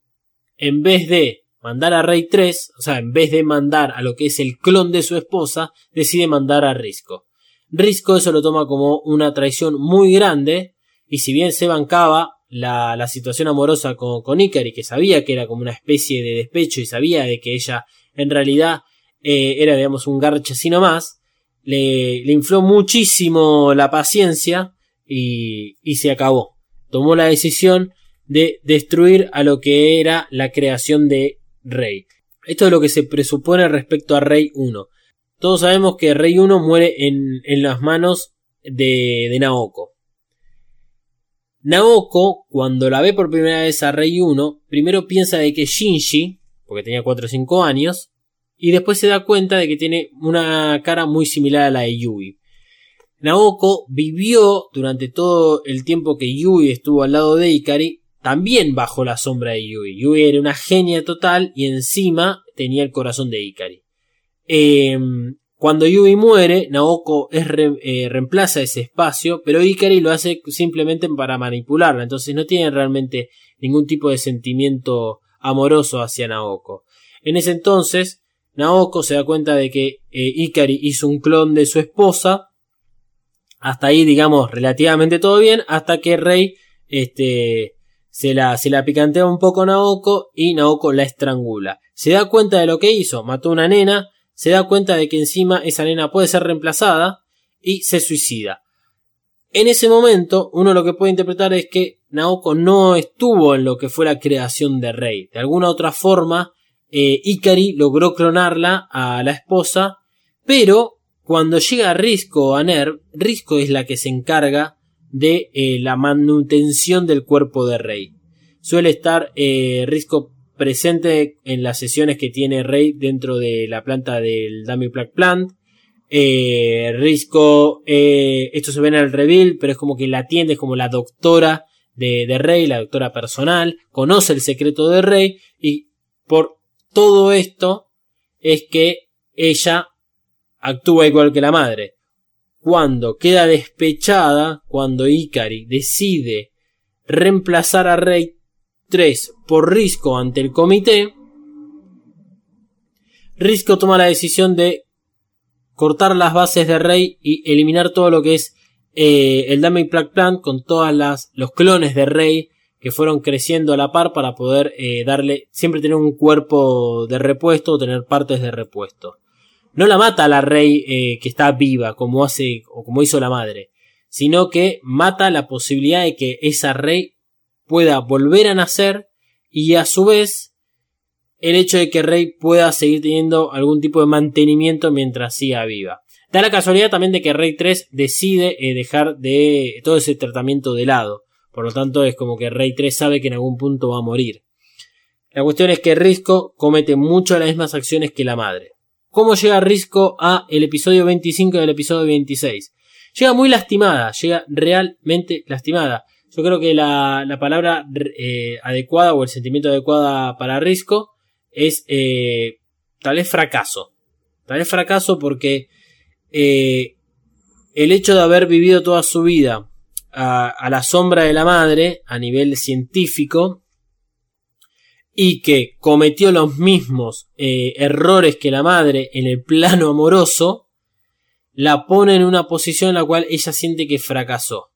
en vez de mandar a Rey 3, o sea, en vez de mandar a lo que es el clon de su esposa, decide mandar a Risco. Risco eso lo toma como una traición muy grande, y si bien se bancaba la, la situación amorosa con, con que sabía que era como una especie de despecho y sabía de que ella en realidad eh, era, digamos, un garche así nomás, le, infló muchísimo la paciencia y, y se acabó. Tomó la decisión de destruir a lo que era la creación de Rey. Esto es lo que se presupone respecto a Rey 1. Todos sabemos que Rey 1 muere en, en las manos de, de Naoko. Naoko, cuando la ve por primera vez a Rey 1, primero piensa de que Shinji, porque tenía 4 o 5 años, y después se da cuenta de que tiene una cara muy similar a la de Yui. Naoko vivió durante todo el tiempo que Yui estuvo al lado de Ikari, también bajo la sombra de Yui. Yui era una genia total y encima tenía el corazón de Ikari. Em, cuando Yui muere, Naoko eh, reemplaza ese espacio, pero Ikari lo hace simplemente para manipularla, entonces no tiene realmente ningún tipo de sentimiento amoroso hacia Naoko. En ese entonces, Naoko se da cuenta de que eh, Ikari hizo un clon de su esposa. Hasta ahí, digamos, relativamente todo bien. Hasta que Rey este, se, la, se la picantea un poco Naoko y Naoko la estrangula. Se da cuenta de lo que hizo. Mató a una nena. Se da cuenta de que encima esa nena puede ser reemplazada. Y se suicida. En ese momento, uno lo que puede interpretar es que Naoko no estuvo en lo que fue la creación de Rey. De alguna otra forma, eh, Ikari logró clonarla a la esposa, pero cuando llega Risco a Nerv, Risco es la que se encarga de eh, la manutención del cuerpo de Rey. Suele estar eh, Risco presente en las sesiones que tiene Rey dentro de la planta del Dummy Plague Plant. Eh, Risco, eh, esto se ve en el reveal, pero es como que la atiende, es como la doctora de, de Rey, la doctora personal, conoce el secreto de Rey y por todo esto es que ella actúa igual que la madre. Cuando queda despechada, cuando Ikari decide reemplazar a Rey 3 por Risco ante el comité, Risco toma la decisión de cortar las bases de Rey y eliminar todo lo que es eh, el Dummy Plug Plant con todas las los clones de Rey que fueron creciendo a la par para poder eh, darle, siempre tener un cuerpo de repuesto o tener partes de repuesto. No la mata la rey eh, que está viva, como hace, o como hizo la madre, sino que mata la posibilidad de que esa rey pueda volver a nacer y a su vez el hecho de que Rey pueda seguir teniendo algún tipo de mantenimiento mientras siga viva. Da la casualidad también de que Rey 3 decide eh, dejar de todo ese tratamiento de lado. Por lo tanto, es como que Rey 3 sabe que en algún punto va a morir. La cuestión es que Risco comete muchas las mismas acciones que la madre. ¿Cómo llega Risco a el episodio 25 y el episodio 26? Llega muy lastimada, llega realmente lastimada. Yo creo que la, palabra eh, adecuada o el sentimiento adecuado para Risco es eh, tal vez fracaso. Tal vez fracaso porque eh, el hecho de haber vivido toda su vida a, la sombra de la madre a nivel científico y que cometió los mismos eh, errores que la madre en el plano amoroso, la pone en una posición en la cual ella siente que fracasó.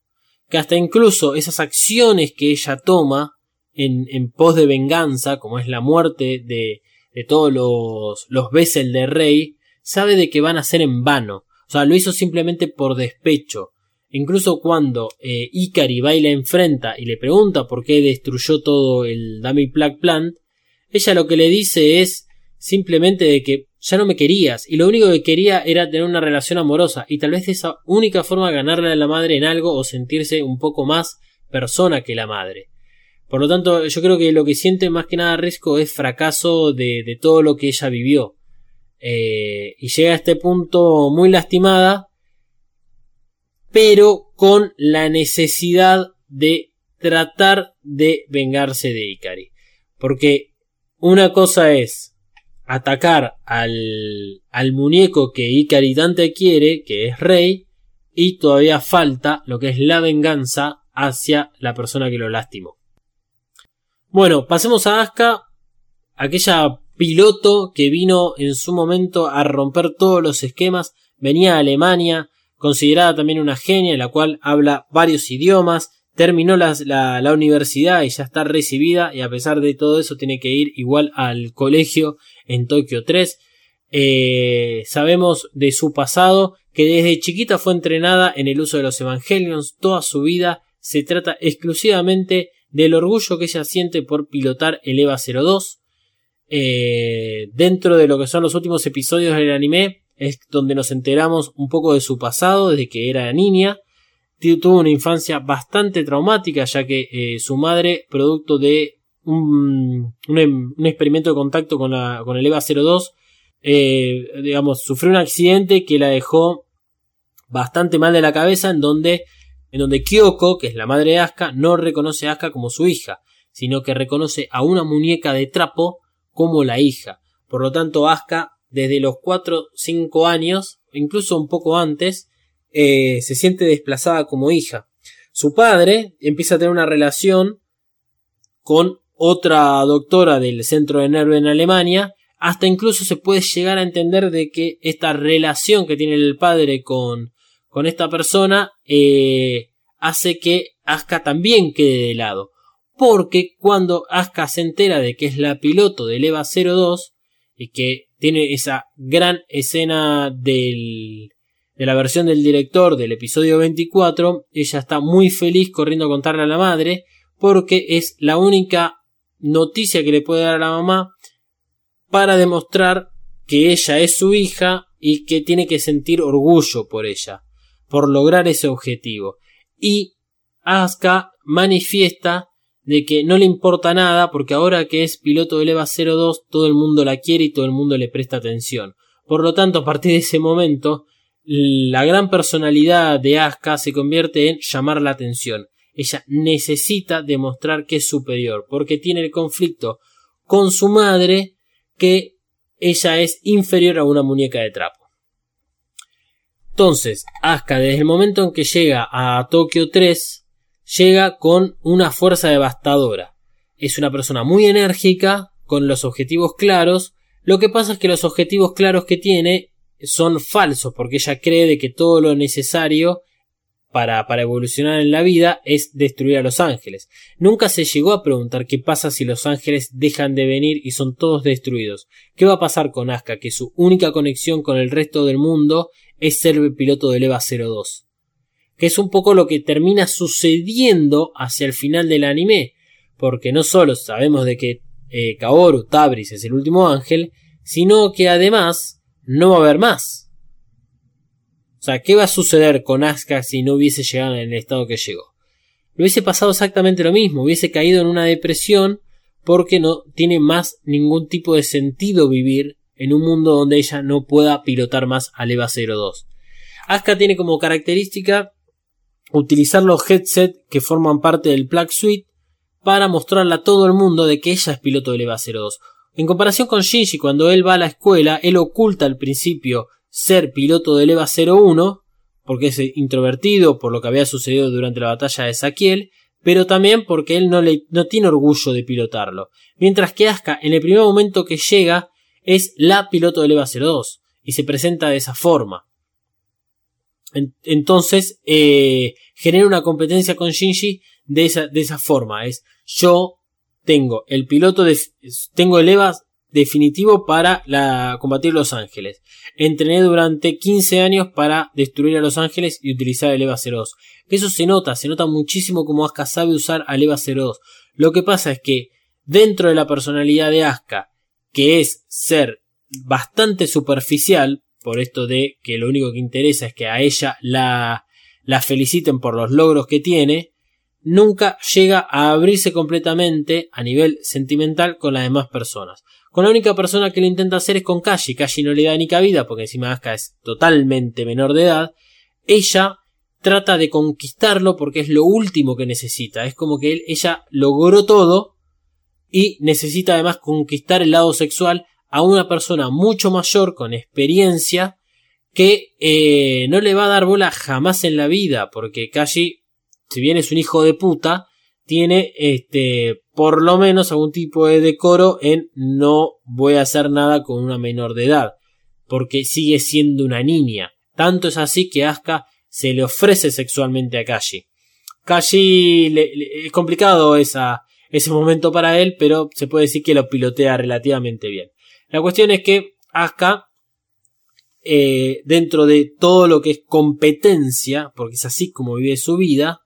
Que hasta incluso esas acciones que ella toma en, en pos de venganza, como es la muerte de, de todos los, los Bessel de Rey, sabe de que van a ser en vano. O sea, lo hizo simplemente por despecho. Incluso cuando eh, Ikari va y la enfrenta y le pregunta por qué destruyó todo el Dummy Plug Plant, ella lo que le dice es simplemente de que ya no me querías y lo único que quería era tener una relación amorosa y tal vez de esa única forma ganarle a la madre en algo o sentirse un poco más persona que la madre. Por lo tanto, yo creo que lo que siente más que nada Risco es fracaso de, de todo lo que ella vivió. Eh, y llega a este punto muy lastimada pero con la necesidad de tratar de vengarse de Ikari. Porque una cosa es atacar al, al muñeco que Ikari tanto quiere, que es Rey, y todavía falta lo que es la venganza hacia la persona que lo lastimó. Bueno, pasemos a Asuka, aquella piloto que vino en su momento a romper todos los esquemas, venía a Alemania, considerada también una genia, la cual habla varios idiomas, terminó la, la, universidad y ya está recibida y a pesar de todo eso tiene que ir igual al colegio en Tokio 3. Eh, sabemos de su pasado que desde chiquita fue entrenada en el uso de los Evangelions toda su vida. Se trata exclusivamente del orgullo que ella siente por pilotar el EVA 02. Eh, dentro de lo que son los últimos episodios del anime es donde nos enteramos un poco de su pasado desde que era niña. Tuvo una infancia bastante traumática ya que eh, su madre, producto de un, un, experimento de contacto con, la, con el EVA 02, eh, digamos, sufrió un accidente que la dejó bastante mal de la cabeza en donde, en donde Kyoko, que es la madre de Asuka, no reconoce a Asuka como su hija, sino que reconoce a una muñeca de trapo como la hija. Por lo tanto, Asuka, desde los 4 5 años, incluso un poco antes, eh, se siente desplazada como hija. Su padre empieza a tener una relación con otra doctora del centro de nervio en Alemania, hasta incluso se puede llegar a entender de que esta relación que tiene el padre con, con esta persona eh, hace que Asuka también quede de lado. Porque cuando Asuka se entera de que es la piloto del EVA 02 y que tiene esa gran escena del, de la versión del director del episodio 24, ella está muy feliz corriendo a contarle a la madre porque es la única noticia que le puede dar a la mamá para demostrar que ella es su hija y que tiene que sentir orgullo por ella, por lograr ese objetivo. Y Asuka manifiesta de que no le importa nada porque ahora que es piloto del EVA 02 todo el mundo la quiere y todo el mundo le presta atención. Por lo tanto, a partir de ese momento, la gran personalidad de Asuka se convierte en llamar la atención. Ella necesita demostrar que es superior porque tiene el conflicto con su madre que ella es inferior a una muñeca de trapo. Entonces, Asuka desde el momento en que llega a Tokio 3 llega con una fuerza devastadora. Es una persona muy enérgica, con los objetivos claros. Lo que pasa es que los objetivos claros que tiene son falsos, porque ella cree de que todo lo necesario para, para, evolucionar en la vida es destruir a los ángeles. Nunca se llegó a preguntar qué pasa si los ángeles dejan de venir y son todos destruidos. ¿Qué va a pasar con Asuka? Que su única conexión con el resto del mundo es ser el piloto del EVA 02 que es un poco lo que termina sucediendo hacia el final del anime, porque no solo sabemos de que eh, Kaoru Tabris es el último ángel, sino que además no va a haber más. O sea, ¿qué va a suceder con Asuka si no hubiese llegado en el estado que llegó? Le hubiese pasado exactamente lo mismo, hubiese caído en una depresión porque no tiene más ningún tipo de sentido vivir en un mundo donde ella no pueda pilotar más al EVA 02. Asuka tiene como característica utilizar los headsets que forman parte del Plug Suite para mostrarle a todo el mundo de que ella es piloto del EVA 02. En comparación con Shinji, cuando él va a la escuela, él oculta al principio ser piloto del EVA 01, porque es introvertido por lo que había sucedido durante la batalla de Sakiel, pero también porque él no, le, no tiene orgullo de pilotarlo. Mientras que Asuka, en el primer momento que llega, es la piloto del EVA 02 y se presenta de esa forma. Entonces, eh, genera una competencia con Shinji de esa, de esa forma. Es yo tengo el piloto de, tengo el EVA definitivo para la, combatir Los Ángeles. Entrené durante 15 años para destruir a Los Ángeles y utilizar el EVA 02. Eso se nota, se nota muchísimo como Asuka sabe usar al EVA 02. Lo que pasa es que dentro de la personalidad de Asuka, que es ser bastante superficial, por esto de que lo único que interesa es que a ella la, la feliciten por los logros que tiene, nunca llega a abrirse completamente a nivel sentimental con las demás personas. Con la única persona que lo intenta hacer es con Kashi. Kashi no le da ni cabida porque encima Asuka es totalmente menor de edad. Ella trata de conquistarlo porque es lo último que necesita. Es como que ella logró todo y necesita además conquistar el lado sexual a una persona mucho mayor con experiencia que eh, no le va a dar bola jamás en la vida, porque Kashi, si bien es un hijo de puta, tiene este por lo menos algún tipo de decoro en no voy a hacer nada con una menor de edad, porque sigue siendo una niña. Tanto es así que Asuka se le ofrece sexualmente a Kashi. Kashi es complicado ese momento para él, pero se puede decir que lo pilotea relativamente bien. La cuestión es que Asuka, eh, dentro de todo lo que es competencia, porque es así como vive su vida,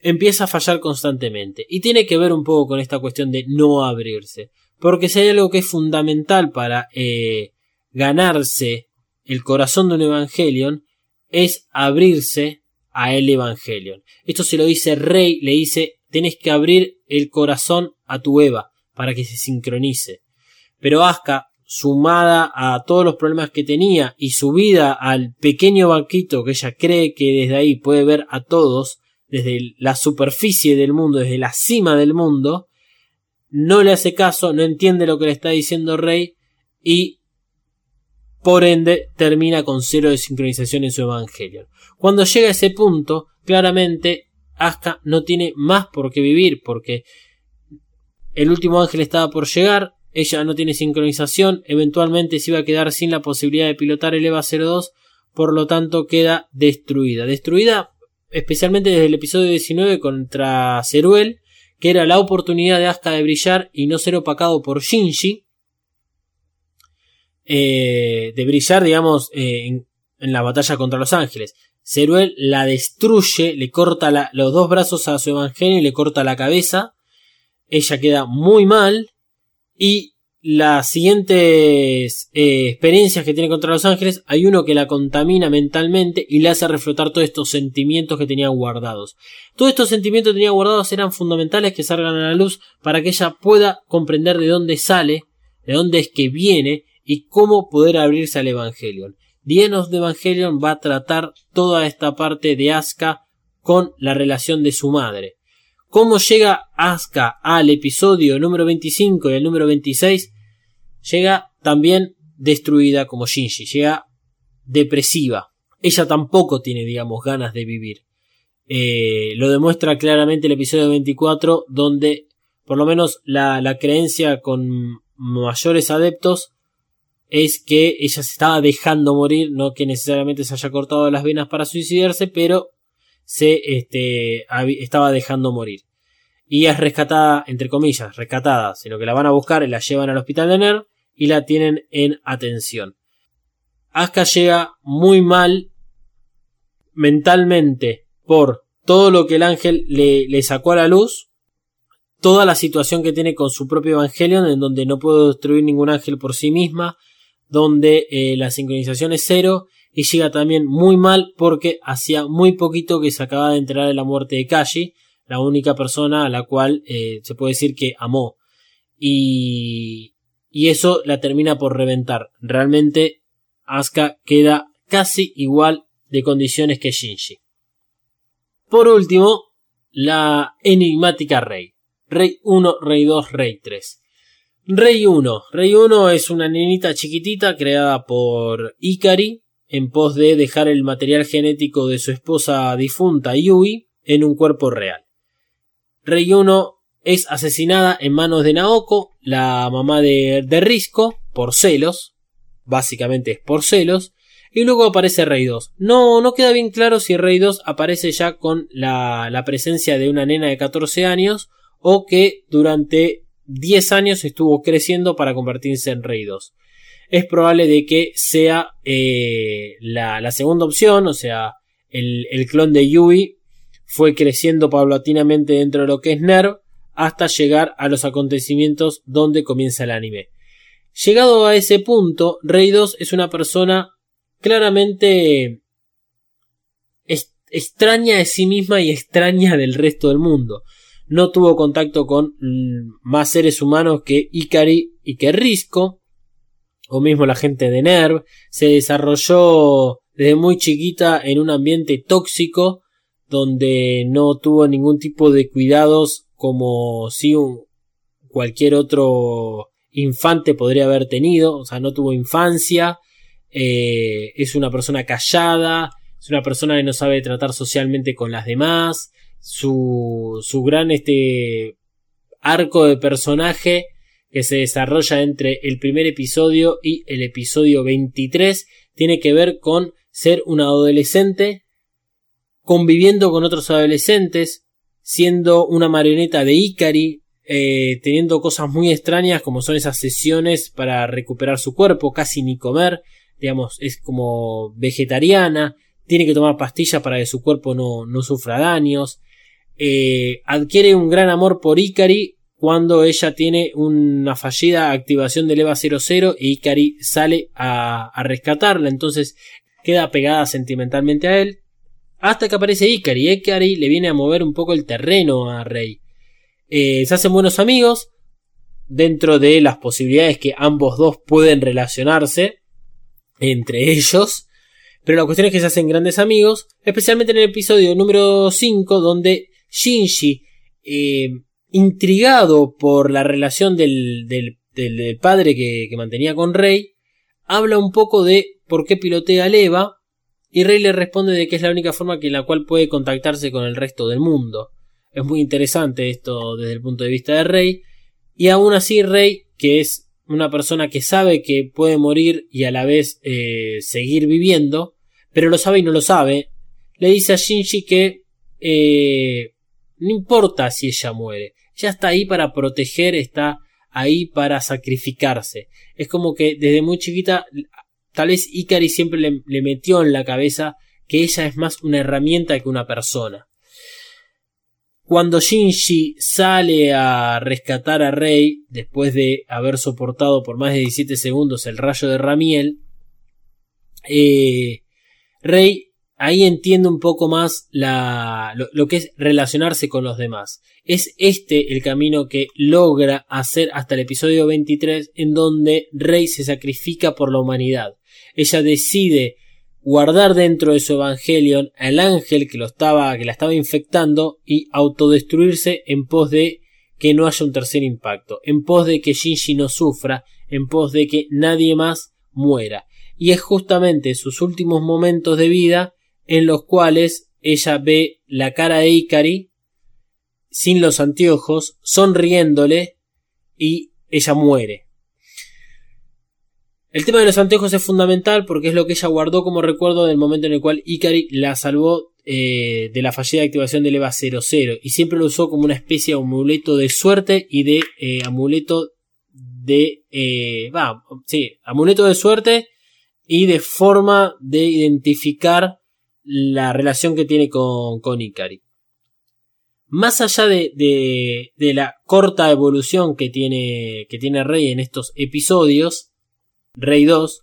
empieza a fallar constantemente. Y tiene que ver un poco con esta cuestión de no abrirse. Porque si hay algo que es fundamental para eh, ganarse el corazón de un Evangelion, es abrirse a el Evangelion. Esto se lo dice Rey, le dice, tenés que abrir el corazón a tu Eva para que se sincronice. Pero Asuka, sumada a todos los problemas que tenía y subida al pequeño banquito que ella cree que desde ahí puede ver a todos, desde la superficie del mundo, desde la cima del mundo, no le hace caso, no entiende lo que le está diciendo Rey y por ende termina con cero de sincronización en su evangelio. Cuando llega a ese punto, claramente Asuka no tiene más por qué vivir porque el último ángel estaba por llegar, ella no tiene sincronización, eventualmente se iba a quedar sin la posibilidad de pilotar el EVA 02, por lo tanto queda destruida. Destruida especialmente desde el episodio 19 contra Ceruel, que era la oportunidad de Asuka de brillar y no ser opacado por Shinji, eh, de brillar, digamos, eh, en, la batalla contra los ángeles. Ceruel la destruye, le corta los dos brazos a su evangelio y le corta la cabeza. Ella queda muy mal y las siguientes eh, experiencias que tiene contra los ángeles, hay uno que la contamina mentalmente y le hace reflotar todos estos sentimientos que tenía guardados. Todos estos sentimientos que tenía guardados eran fundamentales que salgan a la luz para que ella pueda comprender de dónde sale, de dónde es que viene y cómo poder abrirse al Evangelion. Dienos de Evangelion va a tratar toda esta parte de Asuka con la relación de su madre. ¿Cómo llega Asuka al episodio número 25 y el número 26? llega también destruida como Shinji, llega depresiva. Ella tampoco tiene, digamos, ganas de vivir. Eh, lo demuestra claramente el episodio 24, donde por lo menos la, la creencia con mayores adeptos es que ella se estaba dejando morir, no que necesariamente se haya cortado las venas para suicidarse, pero se este, estaba dejando morir. Y es rescatada, entre comillas, rescatada, sino que la van a buscar y la llevan al hospital de Ner y la tienen en atención. Asuka llega muy mal mentalmente por todo lo que el ángel le, sacó a la luz, toda la situación que tiene con su propio Evangelion, en donde no puede destruir ningún ángel por sí misma, donde eh, la sincronización es cero, y llega también muy mal porque hacía muy poquito que se acaba de enterar de la muerte de Kashi, la única persona a la cual eh, se puede decir que amó. Y, y eso la termina por reventar. Realmente Asuka queda casi igual de condiciones que Shinji. Por último, la enigmática Rey. Rey 1, Rey 2, Rey 3. Rey 1. Rey 1 es una nenita chiquitita creada por Ikari en pos de dejar el material genético de su esposa difunta Yui en un cuerpo real. Rey 1 es asesinada en manos de Naoko, la mamá de, de Risco, por celos. Básicamente es por celos. Y luego aparece Rey 2. No, no queda bien claro si Rey 2 aparece ya con la, la presencia de una nena de 14 años o que durante 10 años estuvo creciendo para convertirse en Rey 2. Es probable de que sea eh, la, segunda opción, o sea, el, clon de Yui fue creciendo paulatinamente dentro de lo que es NERV hasta llegar a los acontecimientos donde comienza el anime. Llegado a ese punto, Rey 2 es una persona claramente extraña de sí misma y extraña del resto del mundo. No tuvo contacto con mm, más seres humanos que Ikari y que Risco, o mismo la gente de Nerv. Se desarrolló desde muy chiquita en un ambiente tóxico donde no tuvo ningún tipo de cuidados como si un, cualquier otro infante podría haber tenido, o sea, no tuvo infancia, eh, es una persona callada, es una persona que no sabe tratar socialmente con las demás, su, su gran este arco de personaje que se desarrolla entre el primer episodio y el episodio 23 tiene que ver con ser un adolescente conviviendo con otros adolescentes, siendo una marioneta de Ikari, eh, teniendo cosas muy extrañas como son esas sesiones para recuperar su cuerpo, casi ni comer, digamos, es como vegetariana, tiene que tomar pastillas para que su cuerpo no, no sufra daños, eh, adquiere un gran amor por Ikari cuando ella tiene una fallida activación del EVA 00 y Ikari sale a, rescatarla, entonces queda pegada sentimentalmente a él, hasta que aparece Ikari. Ikari le viene a mover un poco el terreno a Rey. Eh, se hacen buenos amigos. Dentro de las posibilidades que ambos dos pueden relacionarse entre ellos. Pero la cuestión es que se hacen grandes amigos. Especialmente en el episodio número 5. Donde Shinji. Eh, intrigado por la relación del, del, padre que, mantenía con Rey. Habla un poco de por qué pilotea a Eva y Rey le responde de que es la única forma en la cual puede contactarse con el resto del mundo. Es muy interesante esto desde el punto de vista de Rey. Y aún así Rey, que es una persona que sabe que puede morir y a la vez eh, seguir viviendo, pero lo sabe y no lo sabe, le dice a Shinji que eh, no importa si ella muere, ella está ahí para proteger, está ahí para sacrificarse. Es como que desde muy chiquita Tal vez Ikari siempre le, metió en la cabeza que ella es más una herramienta que una persona. Cuando Shinji sale a rescatar a Rei, después de haber soportado por más de 17 segundos el rayo de Ramiel, eh, Rei ahí entiende un poco más la, lo, que es relacionarse con los demás. Es este el camino que logra hacer hasta el episodio 23 en donde Rey se sacrifica por la humanidad ella decide guardar dentro de su Evangelion al ángel que lo estaba, que la estaba infectando y autodestruirse en pos de que no haya un tercer impacto, en pos de que Shinji no sufra, en pos de que nadie más muera. Y es justamente sus últimos momentos de vida en los cuales ella ve la cara de Ikari sin los anteojos, sonriéndole y ella muere. El tema de los anteojos es fundamental porque es lo que ella guardó como recuerdo del momento en el cual Ikari la salvó eh, de la fallida activación del EVA 00 y siempre lo usó como una especie de amuleto de suerte y de eh, amuleto de... Eh, va, sí, amuleto de suerte y de forma de identificar la relación que tiene con, con. Más allá de, de, la corta evolución que tiene, que tiene Rey en estos episodios, Rey 2,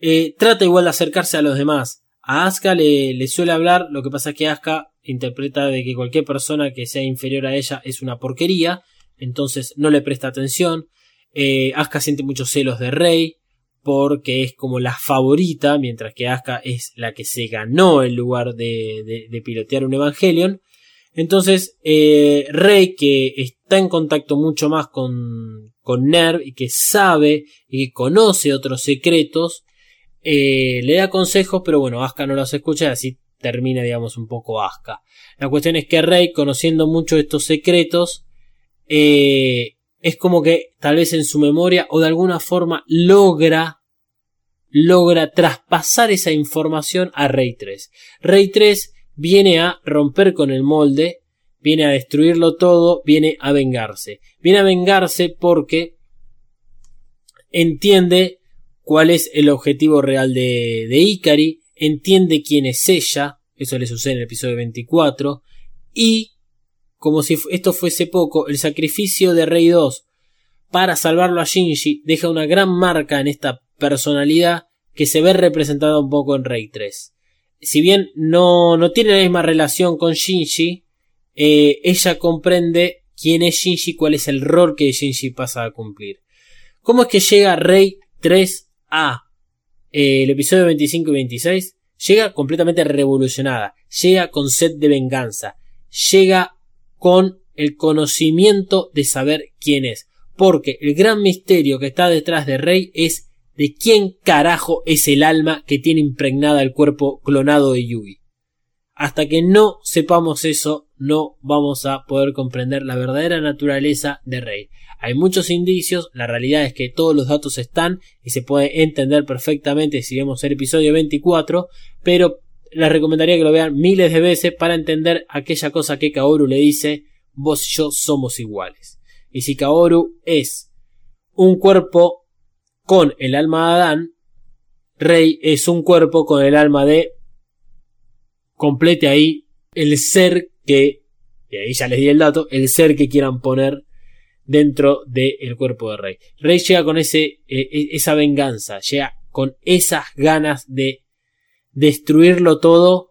eh, trata igual de acercarse a los demás. A Asuka le, le, suele hablar, lo que pasa es que Asuka interpreta de que cualquier persona que sea inferior a ella es una porquería, entonces no le presta atención. Eh, Asuka siente muchos celos de Rey, porque es como la favorita, mientras que Asuka es la que se ganó el lugar de, de, pilotear un Evangelion. Entonces, eh, Rey, que está en contacto mucho más con, con Nerv y que sabe y que conoce otros secretos, eh, le da consejos, pero bueno, Asuka no los escucha así termina, digamos, un poco Asuka. La cuestión es que Rey, conociendo mucho estos secretos, eh, es como que tal vez en su memoria o de alguna forma logra logra traspasar esa información a Rey 3. Rey 3 viene a romper con el molde viene a destruirlo todo, viene a vengarse. Viene a vengarse porque entiende cuál es el objetivo real de, de Ikari, entiende quién es ella, eso le sucede en el episodio 24, y, como si esto fuese poco, el sacrificio de Rey 2 para salvarlo a Shinji deja una gran marca en esta personalidad que se ve representada un poco en Rey 3. Si bien no, no tiene la misma relación con Shinji, eh, ella comprende quién es Shinji, cuál es el rol que Shinji pasa a cumplir. ¿Cómo es que llega Rey 3 a eh, el episodio 25 y 26? Llega completamente revolucionada, llega con sed de venganza, llega con el conocimiento de saber quién es, porque el gran misterio que está detrás de Rey es de quién carajo es el alma que tiene impregnada el cuerpo clonado de Yui. Hasta que no sepamos eso, no vamos a poder comprender la verdadera naturaleza de Rey. Hay muchos indicios, la realidad es que todos los datos están y se puede entender perfectamente si vemos el episodio 24, pero les recomendaría que lo vean miles de veces para entender aquella cosa que Kaoru le dice, vos y yo somos iguales. Y si Kaoru es un cuerpo con el alma de Adán, Rey es un cuerpo con el alma de... Complete ahí el ser que, y ahí ya les di el dato, el ser que quieran poner dentro del cuerpo de Rey. Rey llega con ese, eh, e, esa venganza, llega con esas ganas de destruirlo todo,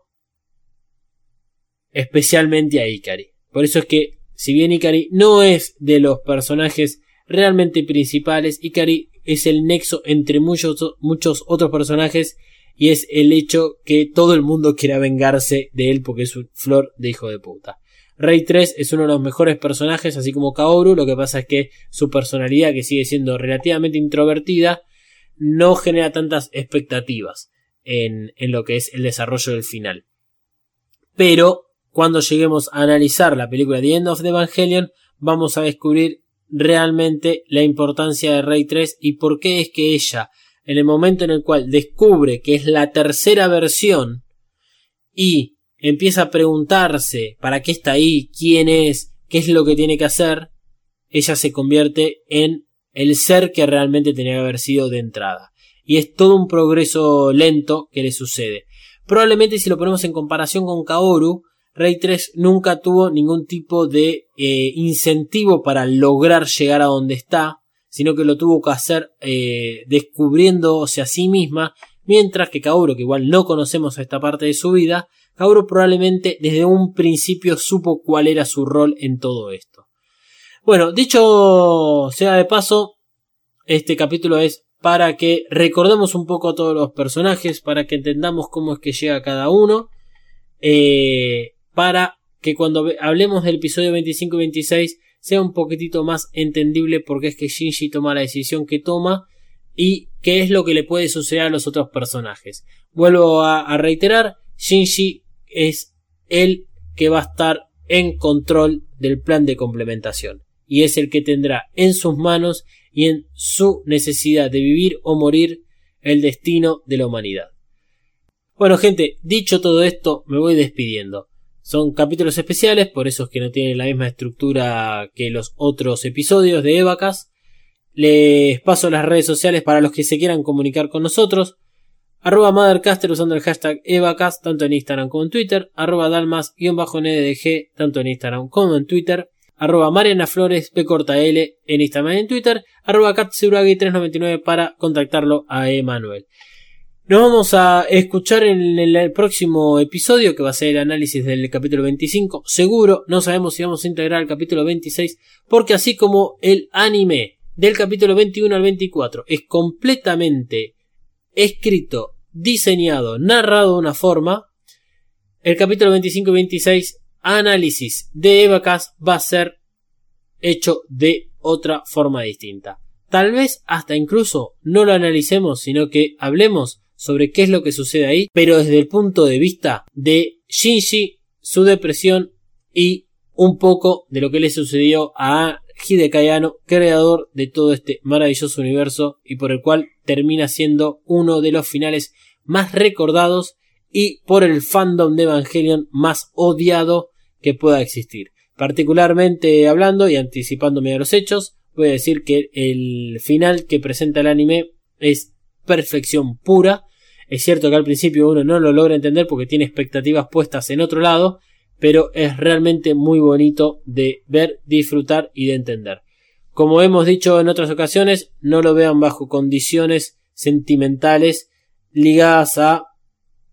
especialmente a Ikari. Por eso es que, si bien Ikari no es de los personajes realmente principales, Ikari es el nexo entre muchos, muchos otros personajes y es el hecho que todo el mundo quiera vengarse de él porque es un flor de hijo de puta. Rey 3 es uno de los mejores personajes, así como Kaoru, lo que pasa es que su personalidad, que sigue siendo relativamente introvertida, no genera tantas expectativas en, en lo que es el desarrollo del final. Pero cuando lleguemos a analizar la película The End of the Evangelion, vamos a descubrir realmente la importancia de Rey 3 y por qué es que ella, en el momento en el cual descubre que es la tercera versión y empieza a preguntarse para qué está ahí, quién es, qué es lo que tiene que hacer, ella se convierte en el ser que realmente tenía que haber sido de entrada. Y es todo un progreso lento que le sucede. Probablemente si lo ponemos en comparación con Kaoru, Rey 3 nunca tuvo ningún tipo de eh, incentivo para lograr llegar a donde está, sino que lo tuvo que hacer eh, descubriéndose a sí misma, mientras que Kaoru, que igual no conocemos esta parte de su vida, Kaoru probablemente desde un principio supo cuál era su rol en todo esto. Bueno, dicho sea de paso, este capítulo es para que recordemos un poco a todos los personajes, para que entendamos cómo es que llega cada uno, eh, para que cuando hablemos del episodio 25 y 26 sea un poquitito más entendible porque es que Shinji toma la decisión que toma y qué es lo que le puede suceder a los otros personajes. Vuelvo a, a reiterar, Shinji es el que va a estar en control del plan de complementación y es el que tendrá en sus manos y en su necesidad de vivir o morir el destino de la humanidad. Bueno gente, dicho todo esto, me voy despidiendo. Son capítulos especiales, por eso es que no tienen la misma estructura que los otros episodios de Evacas. Les paso las redes sociales para los que se quieran comunicar con nosotros arroba Mothercaster usando el hashtag Evacast tanto en Instagram como en Twitter, arroba Dalmas-NDG tanto en Instagram como en Twitter, arroba Mariana Flores P L en Instagram y en Twitter, arroba 399 para contactarlo a Emanuel. Nos vamos a escuchar en el próximo episodio que va a ser el análisis del capítulo 25. Seguro, no sabemos si vamos a integrar el capítulo 26 porque así como el anime del capítulo 21 al 24 es completamente escrito diseñado, narrado de una forma. El capítulo 25 y 26, análisis de Evacas, va a ser hecho de otra forma distinta. Tal vez hasta incluso no lo analicemos, sino que hablemos sobre qué es lo que sucede ahí, pero desde el punto de vista de Shinji, su depresión y un poco de lo que le sucedió a Hidekayano, creador de todo este maravilloso universo y por el cual termina siendo uno de los finales más recordados y por el fandom de Evangelion más odiado que pueda existir. Particularmente hablando y anticipándome a los hechos, voy a decir que el final que presenta el anime es perfección pura. Es cierto que al principio uno no lo logra entender porque tiene expectativas puestas en otro lado, pero es realmente muy bonito de ver, disfrutar y de entender. Como hemos dicho en otras ocasiones, no lo vean bajo condiciones sentimentales ligadas a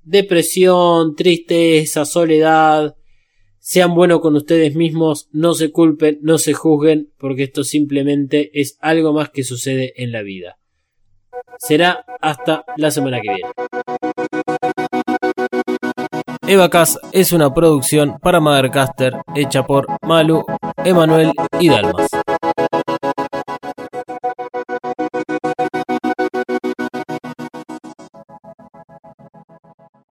depresión, tristeza, soledad. Sean buenos con ustedes mismos, no se culpen, no se juzguen, porque esto simplemente es algo más que sucede en la vida. Será hasta la semana que viene. Evacas es una producción para Mothercaster hecha por Malu, Emanuel y Dalmas.